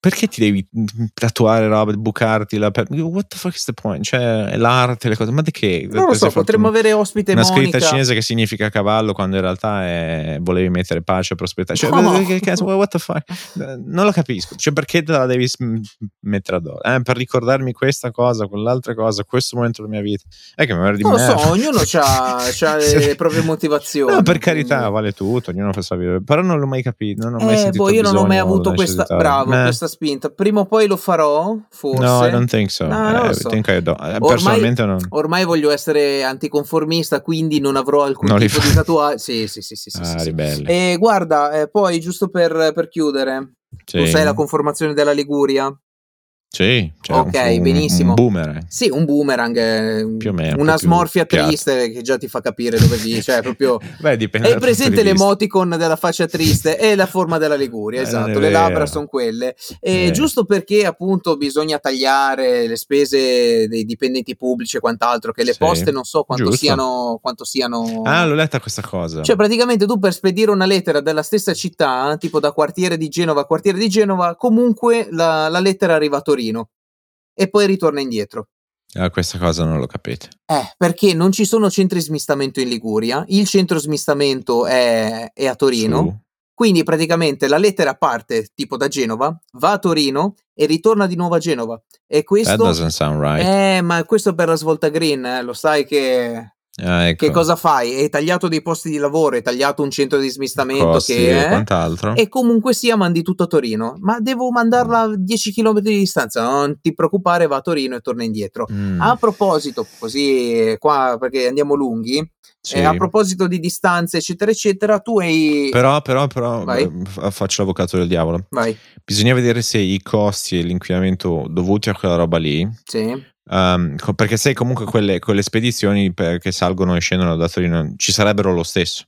perché ti devi tatuare roba, bucarti la per... What the fuck is the point? Cioè, l'arte, le cose, ma di che? Non lo so, potremmo avere ospite Una Monica. scritta cinese che significa cavallo quando in realtà è... volevi mettere pace e prosperità. Cioè, no. che cazzo, what the fuck? Non lo capisco. Cioè, perché te la devi mettere addosso? Eh, per ricordarmi questa cosa, quell'altra cosa, questo momento della mia vita. È che mi di Non lo so, ognuno ha le proprie motivazioni. No, per carità, quindi... vale tutto, ognuno fa sa Però non l'ho mai capito, non ho mai eh, sentito boh, io non ho mai avuto questa bravo, eh. questa spinta. Prima o poi lo farò, forse. No, I don't think so. No, non eh, so. think I don't. Eh, Personalmente ormai, non. Ormai voglio essere anticonformista, quindi non avrò alcun non tipo di tatuaggio. Sì, sì, sì, sì, sì, ah, sì, sì. E guarda, eh, poi giusto per, per chiudere, sì. tu sai la conformazione della Liguria? Sì, cioè ok, un, benissimo. Un boomerang. Sì, un boomerang. Eh, più o meno. Una smorfia triste che già ti fa capire dove vi. Cioè, proprio. Beh, dipende. È presente l'emoticon della faccia triste e la forma della Liguria, eh, esatto. Le labbra sono quelle. E eh. giusto perché appunto bisogna tagliare le spese dei dipendenti pubblici e quant'altro, che le sì. poste non so quanto siano, quanto siano. Ah, l'ho letta questa cosa. Cioè, praticamente tu per spedire una lettera della stessa città, tipo da quartiere di Genova a quartiere di Genova, comunque la, la lettera arriva a Torino Torino e poi ritorna indietro. Ah, questa cosa non l'ho capita. Eh, perché non ci sono centri smistamento in Liguria, il centro smistamento è, è a Torino, Su. quindi praticamente la lettera parte tipo da Genova, va a Torino e ritorna di nuovo a Genova. E questo... That doesn't sound right. Eh, ma questo per la svolta green, eh, lo sai che Ah, ecco. Che cosa fai? Hai tagliato dei posti di lavoro, hai tagliato un centro di smistamento Costi che è, quant'altro. e comunque sia mandi tutto a Torino. Ma devo mandarla a 10 km di distanza, non ti preoccupare, va a Torino e torna indietro. Mm. A proposito, così qua perché andiamo lunghi, sì. eh, a proposito di distanze, eccetera, eccetera, tu hai. Però, però, però, Vai. faccio l'avvocato del diavolo. Vai. Bisogna vedere se i costi e l'inquinamento dovuti a quella roba lì sì Um, perché sai comunque quelle, quelle spedizioni che salgono e scendono da Torino ci sarebbero lo stesso.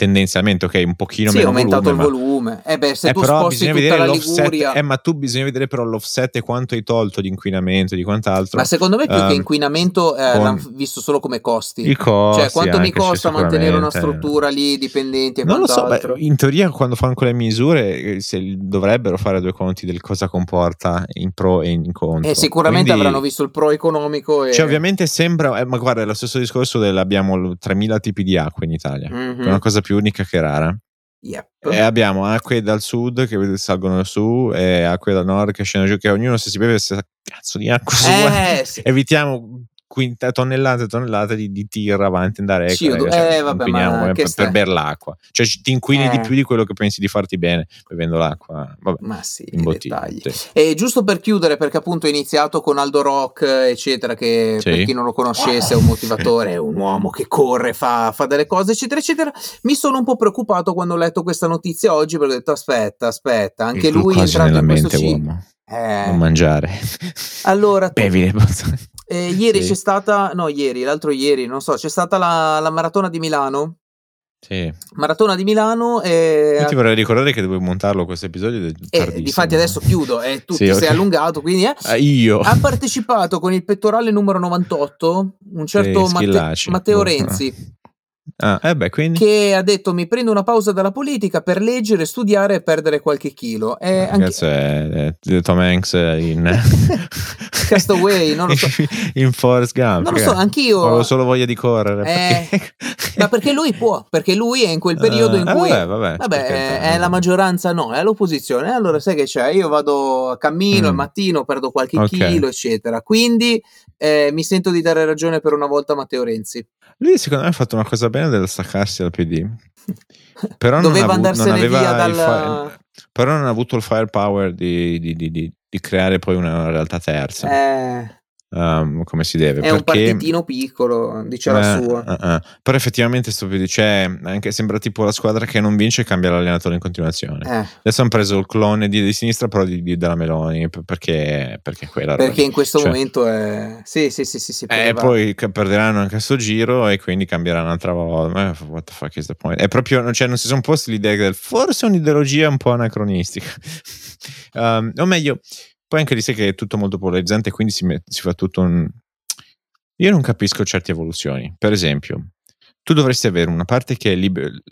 Tendenzialmente, ok, un pochino sì, meno aumentato volume, il volume. Eh beh, se eh, tu sposti tutta vedere Liguria... eh, ma tu bisogna vedere però l'offset e quanto hai tolto di inquinamento, di quant'altro. Ma secondo me più Ehm, che inquinamento eh, con- l'hanno visto solo come costi. I costi Cioè, quanto mi costa mantenere una struttura lì, dipendenti e Non lo so, beh, in teoria quando fanno quelle misure eh, se dovrebbero fare due conti del cosa comporta in pro e in contro. E sicuramente Quindi- avranno visto il pro economico e... Cioè, ovviamente sembra, eh, ma guarda, è lo stesso discorso del abbiamo l- 3000 tipi di acqua in Italia, Mhm. che è una cosa più unica che rara. Yep. E abbiamo acque dal sud che salgono su e acque dal nord che scendono giù, che ognuno se si beve questa cazzo di acqua sua. Eh, sì. Evitiamo quinta, tonnellate e tonnellate di, di tir avanti andare ecco, CO2, raga, cioè, eh, vabbè, ma eh, per, per bere l'acqua. Cioè ci- ti inquini di Eh. più di quello che pensi di farti bene bevendo l'acqua. Vabbè, Ma sì, in bottiglia. dettagli. sì. E giusto per chiudere, perché appunto è iniziato con Aldo Rock, eccetera, che Sì. per chi non lo conoscesse è un motivatore, è un uomo che corre, fa, fa delle cose, eccetera, eccetera. Mi sono un po' preoccupato quando ho letto questa notizia oggi, perché ho detto aspetta, aspetta, anche Il lui è entrato in questo mente, uomo. Eh, Non mangiare. allora, tu- Bevi le bozzate. Eh, ieri Sì. c'è stata, no, ieri, l'altro ieri, non so, c'è stata la, la maratona di Milano. Sì. Maratona di Milano e Io ti vorrei ricordare che dovevo montarlo questo episodio. Eh, difatti adesso chiudo e tu Sì, ti ok. sei allungato, quindi eh. Ah, io. ha partecipato con il pettorale numero 98 un certo Sì, Matte-. Matteo Renzi Ah, eh beh, quindi. che ha detto mi prendo una pausa dalla politica per leggere, studiare e perdere qualche chilo. E anche... Cazzo è, è Tom Hanks in Castaway, non lo so. in Forrest Gump. Non lo so, anch'io- Avevo solo voglia di correre. Eh, perché- Ma perché lui può, perché lui è in quel periodo in Eh, cui... vabbè, vabbè, Vabbè, carità. è la maggioranza no, è l'opposizione. Eh, Allora sai che c'è? Io vado a cammino al Mm. mattino, perdo qualche Ok. chilo, eccetera. Quindi eh, mi sento di dare ragione per una volta a Matteo Renzi. Lui secondo me ha fatto una cosa bene del staccarsi dal PD. Però non, Doveva avu- non andarsene aveva via dal... fi- però non ha avuto il firepower di, di- di- di- di creare poi una realtà terza. Eh, um, come si deve. è un perché, partitino piccolo, dice la Eh, sua. eh, eh. Però effettivamente sto PD, cioè, anche sembra tipo la squadra che non vince e cambia l'allenatore in continuazione. Eh, Adesso hanno preso il clone di, di sinistra, però di, di- della Meloni, perché, perché quella perché in questo Cioè, momento è... Sì, sì, sì, sì, sì E poteva- poi che perderanno anche a sto giro e quindi cambieranno un'altra volta. Eh, what the fuck is the point? È proprio, cioè, non si sono posti l'idea del forse un'ideologia un po' anacronistica. Um, o meglio, poi anche lì sai che è tutto molto polarizzante, quindi si, met- si fa tutto un... Io non capisco certe evoluzioni. Per esempio, tu dovresti avere una parte che è liber-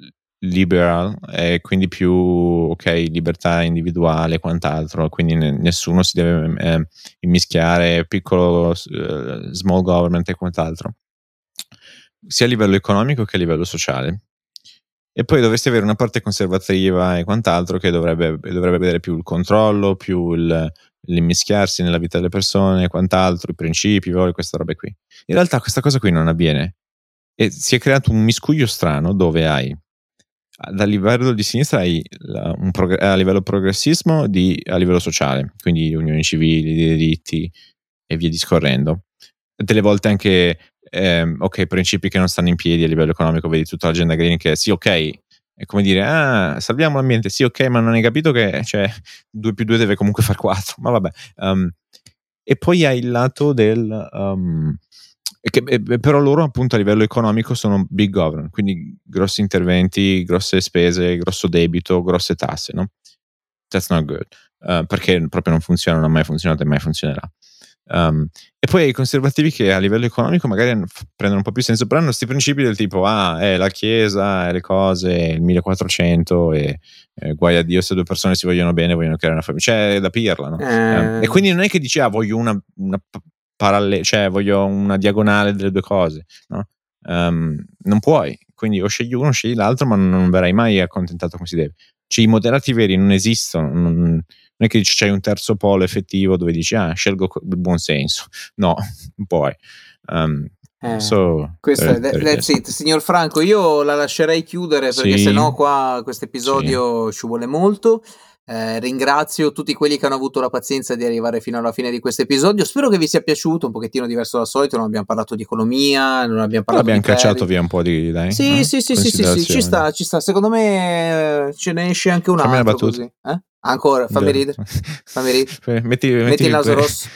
liberal e quindi più, ok, libertà individuale e quant'altro, quindi ne- nessuno si deve eh, immischiare, piccolo eh, small government e quant'altro, sia a livello economico che a livello sociale. E poi dovresti avere una parte conservativa e quant'altro che dovrebbe, dovrebbe vedere più il controllo, più il, l'immischiarsi nella vita delle persone quant'altro, i principi, i valori, queste robe qui. In realtà questa cosa qui non avviene e si è creato un miscuglio strano dove hai a livello di sinistra hai la- prog- a livello progressismo di, a livello sociale, quindi unioni civili, diritti e via discorrendo. Delle volte anche ehm, ok, principi che non stanno in piedi a livello economico, vedi tutta l'agenda green che sì, ok, è come dire, ah, salviamo l'ambiente, sì, ok, ma non hai capito che cioè, 2 più 2 deve comunque far 4, ma vabbè. Um, e poi hai il lato del... um, che, eh, però loro appunto a livello economico sono big government, quindi grossi interventi, grosse spese, grosso debito, grosse tasse, no? That's not good, uh, perché proprio non funziona, non ha mai funzionato e mai funzionerà. Um, e poi ai conservativi che a livello economico magari prendono un po' più senso, però hanno questi principi del tipo, ah, è la chiesa, è le cose, il 1400 e eh, guai a Dio se due persone si vogliono bene, vogliono creare una famiglia, cioè è da pirla, no? Eh, Eh, e quindi non è che dici, ah, voglio una, una parallele, cioè voglio una diagonale delle due cose, no? Ehm, non puoi, quindi o scegli uno o scegli l'altro, ma non verrai mai accontentato come si deve. Cioè, i moderati veri non esistono, non, non è che dici c'hai un terzo polo effettivo dove dici, ah, scelgo il buon senso. No, puoi. Um, eh. so, Questo è, there it that's is. it. Signor Franco, io la lascerei chiudere perché Sì. sennò qua questo episodio ci vuole molto. Eh, ringrazio tutti quelli che hanno avuto la pazienza di arrivare fino alla fine di questo episodio. Spero che vi sia piaciuto, un pochettino diverso dal solito. Non abbiamo parlato di economia, non abbiamo Però parlato abbiamo di cacciato credit. via un po' di dai, Sì, no? sì, sì, sì, sì, sì, ci sta, ci sta. Secondo me eh, ce ne esce anche un Fammi una altro battuta. così. Eh? Ancora, fammi ridere. Fammi ridere. Metti, Metti il naso rosso.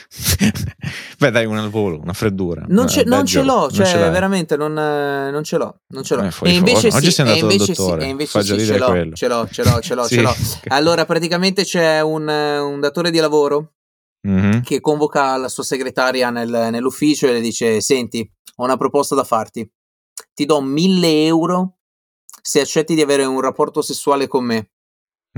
Beh, dai, un al volo, una freddura. Non, ce, non ce l'ho, cioè, ce veramente non, non, ce l'ho. Non ce l'ho. Eh, e invece sì, Oggi sei andato dal dottore. Sì, e invece sì, ce l'ho, ce l'ho, ce l'ho, ce l'ho, sì. ce l'ho. Allora, praticamente c'è un, un datore di lavoro mm-hmm. che convoca la sua segretaria nel, nell'ufficio e le dice: Senti, ho una proposta da farti. Ti do mille euro se accetti di avere un rapporto sessuale con me.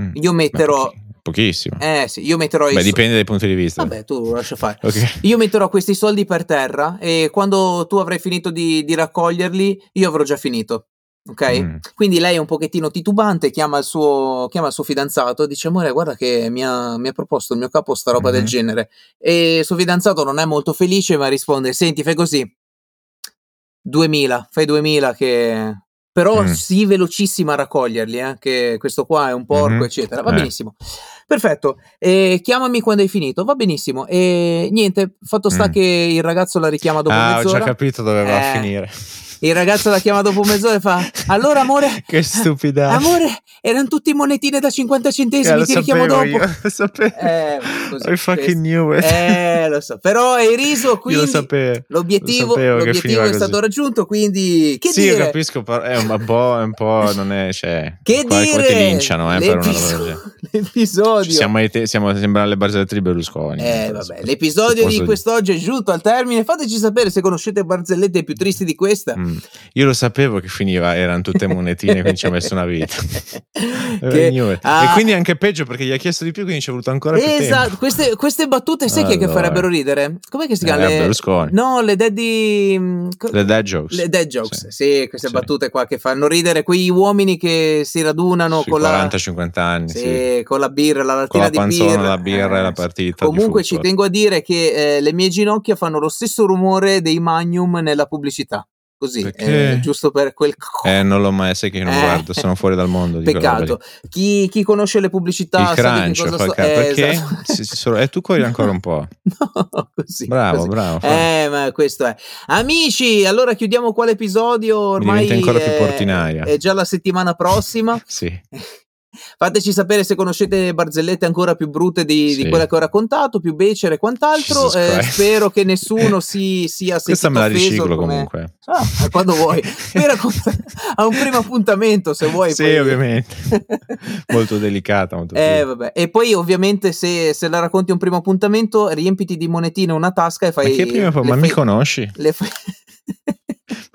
Mm. Io metterò. Beh, pochissimo. Eh sì, io metterò. Beh, dipende dai punti di vista. Vabbè, tu lascia fare. Okay. Io metterò questi soldi per terra e quando tu avrai finito di, di raccoglierli, io avrò già finito. Ok? Mm. Quindi lei è un pochettino titubante, chiama il suo, chiama il suo fidanzato e dice: Amore, guarda che mi ha, mi ha, proposto il mio capo sta roba mm-hmm. del genere. E il suo fidanzato non è molto felice, ma risponde: Senti, fai così. 2000, fai 2000 che però mm. sii velocissima a raccoglierli, eh, che questo qua è un porco, mm-hmm. eccetera. Va eh. benissimo. Perfetto, e chiamami quando hai finito, va benissimo. E niente, fatto sta mm. che il ragazzo la richiama dopo ah, mezz'ora. ho già capito dove va a eh, finire. Il ragazzo la chiama dopo mezz'ora e fa: Allora, amore, che stupida. Amore, erano tutti monetine da 50 centesimi. Eh, ti richiamo dopo. Io, lo sapevo. Eh, così, I fucking knew it. Eh, lo so. Però hai riso, quindi lo sapevo, l'obiettivo, lo l'obiettivo è stato raggiunto. Quindi, che sì, dire? Sì, capisco. È un po', è un po', non è. Cioè, che dire? ti linciano eh, per una cosa L'episodio. Siamo, siamo sembrano le barzellette di Berlusconi. Eh, vabbè. L'episodio di quest'oggi è giunto al termine. Fateci sapere se conoscete barzellette più tristi di questa. Mm. Io lo sapevo che finiva, erano tutte monetine, quindi ci ha messo una vita. che, ah, e quindi anche peggio perché gli ha chiesto di più, quindi ci è voluto ancora più esatto, queste, queste, battute sai allora. che farebbero ridere? Com'è che si chiama? Eh, le, no, le daddy... Mm, le dad jokes. Le dad jokes, sì, sì queste sì. battute qua che fanno ridere, quei uomini che si radunano Sui con 40-50 anni, sì, sì, con la birra, la lattina con la di birra. la birra eh, e la partita. Comunque ci tengo a dire che eh, le mie ginocchia fanno lo stesso rumore dei Magnum nella pubblicità così, eh, giusto per quel... Eh, non l'ho mai, sai che non eh. guardo, sono fuori dal mondo. Peccato. Chi, chi, conosce le pubblicità... Il crunch, cosa so... eh, perché? Esatto. E eh, tu corri ancora un po'. no, così. Bravo, così. bravo. Eh, ma questo è. Amici, allora chiudiamo qua l'episodio, ormai... Diventa ancora più portinaia. È già la settimana prossima. sì. Fateci sapere se conoscete barzellette ancora più brutte di, sì. di quelle che ho raccontato, più becere e quant'altro. Eh, spero che nessuno si sia Questa me la riciclo come... comunque. Ah, quando vuoi. a un primo appuntamento, se vuoi. Sì, poi... ovviamente. molto delicata. Molto eh, e poi, ovviamente, se, se, la racconti a un primo appuntamento, riempiti di monetine una tasca e fai. Ma che prima? Ma fai... mi conosci? Le fai...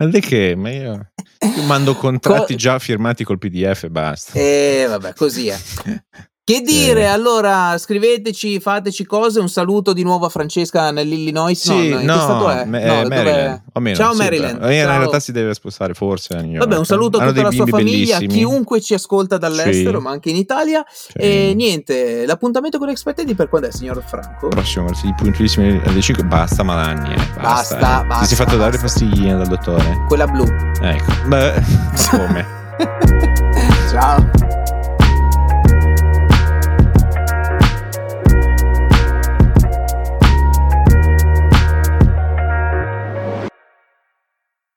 Ma di che? Ma io... io mando contratti Co- già firmati col PDF e basta. E eh, vabbè, così è. Che dire, eh. allora scriveteci, fateci cose. Un saluto di nuovo a Francesca nell'Illinois. Sì, no, no, stato è? Me- no Maryland. Meno, Ciao sì, Maryland. Ciao. In realtà si deve spostare forse. Vabbè, un saluto a tutta la sua famiglia, bellissimi. chiunque ci ascolta dall'estero, sì. ma anche in Italia. Sì. E niente, l'appuntamento con Expected per quando è, signor Franco? Prossimo, sì, puntualissimi alle 5. Basta Malagni, eh. basta. Basta, eh. basta. Ti sei fatto dare pastigline dal dottore? Quella blu. Ecco, beh, come?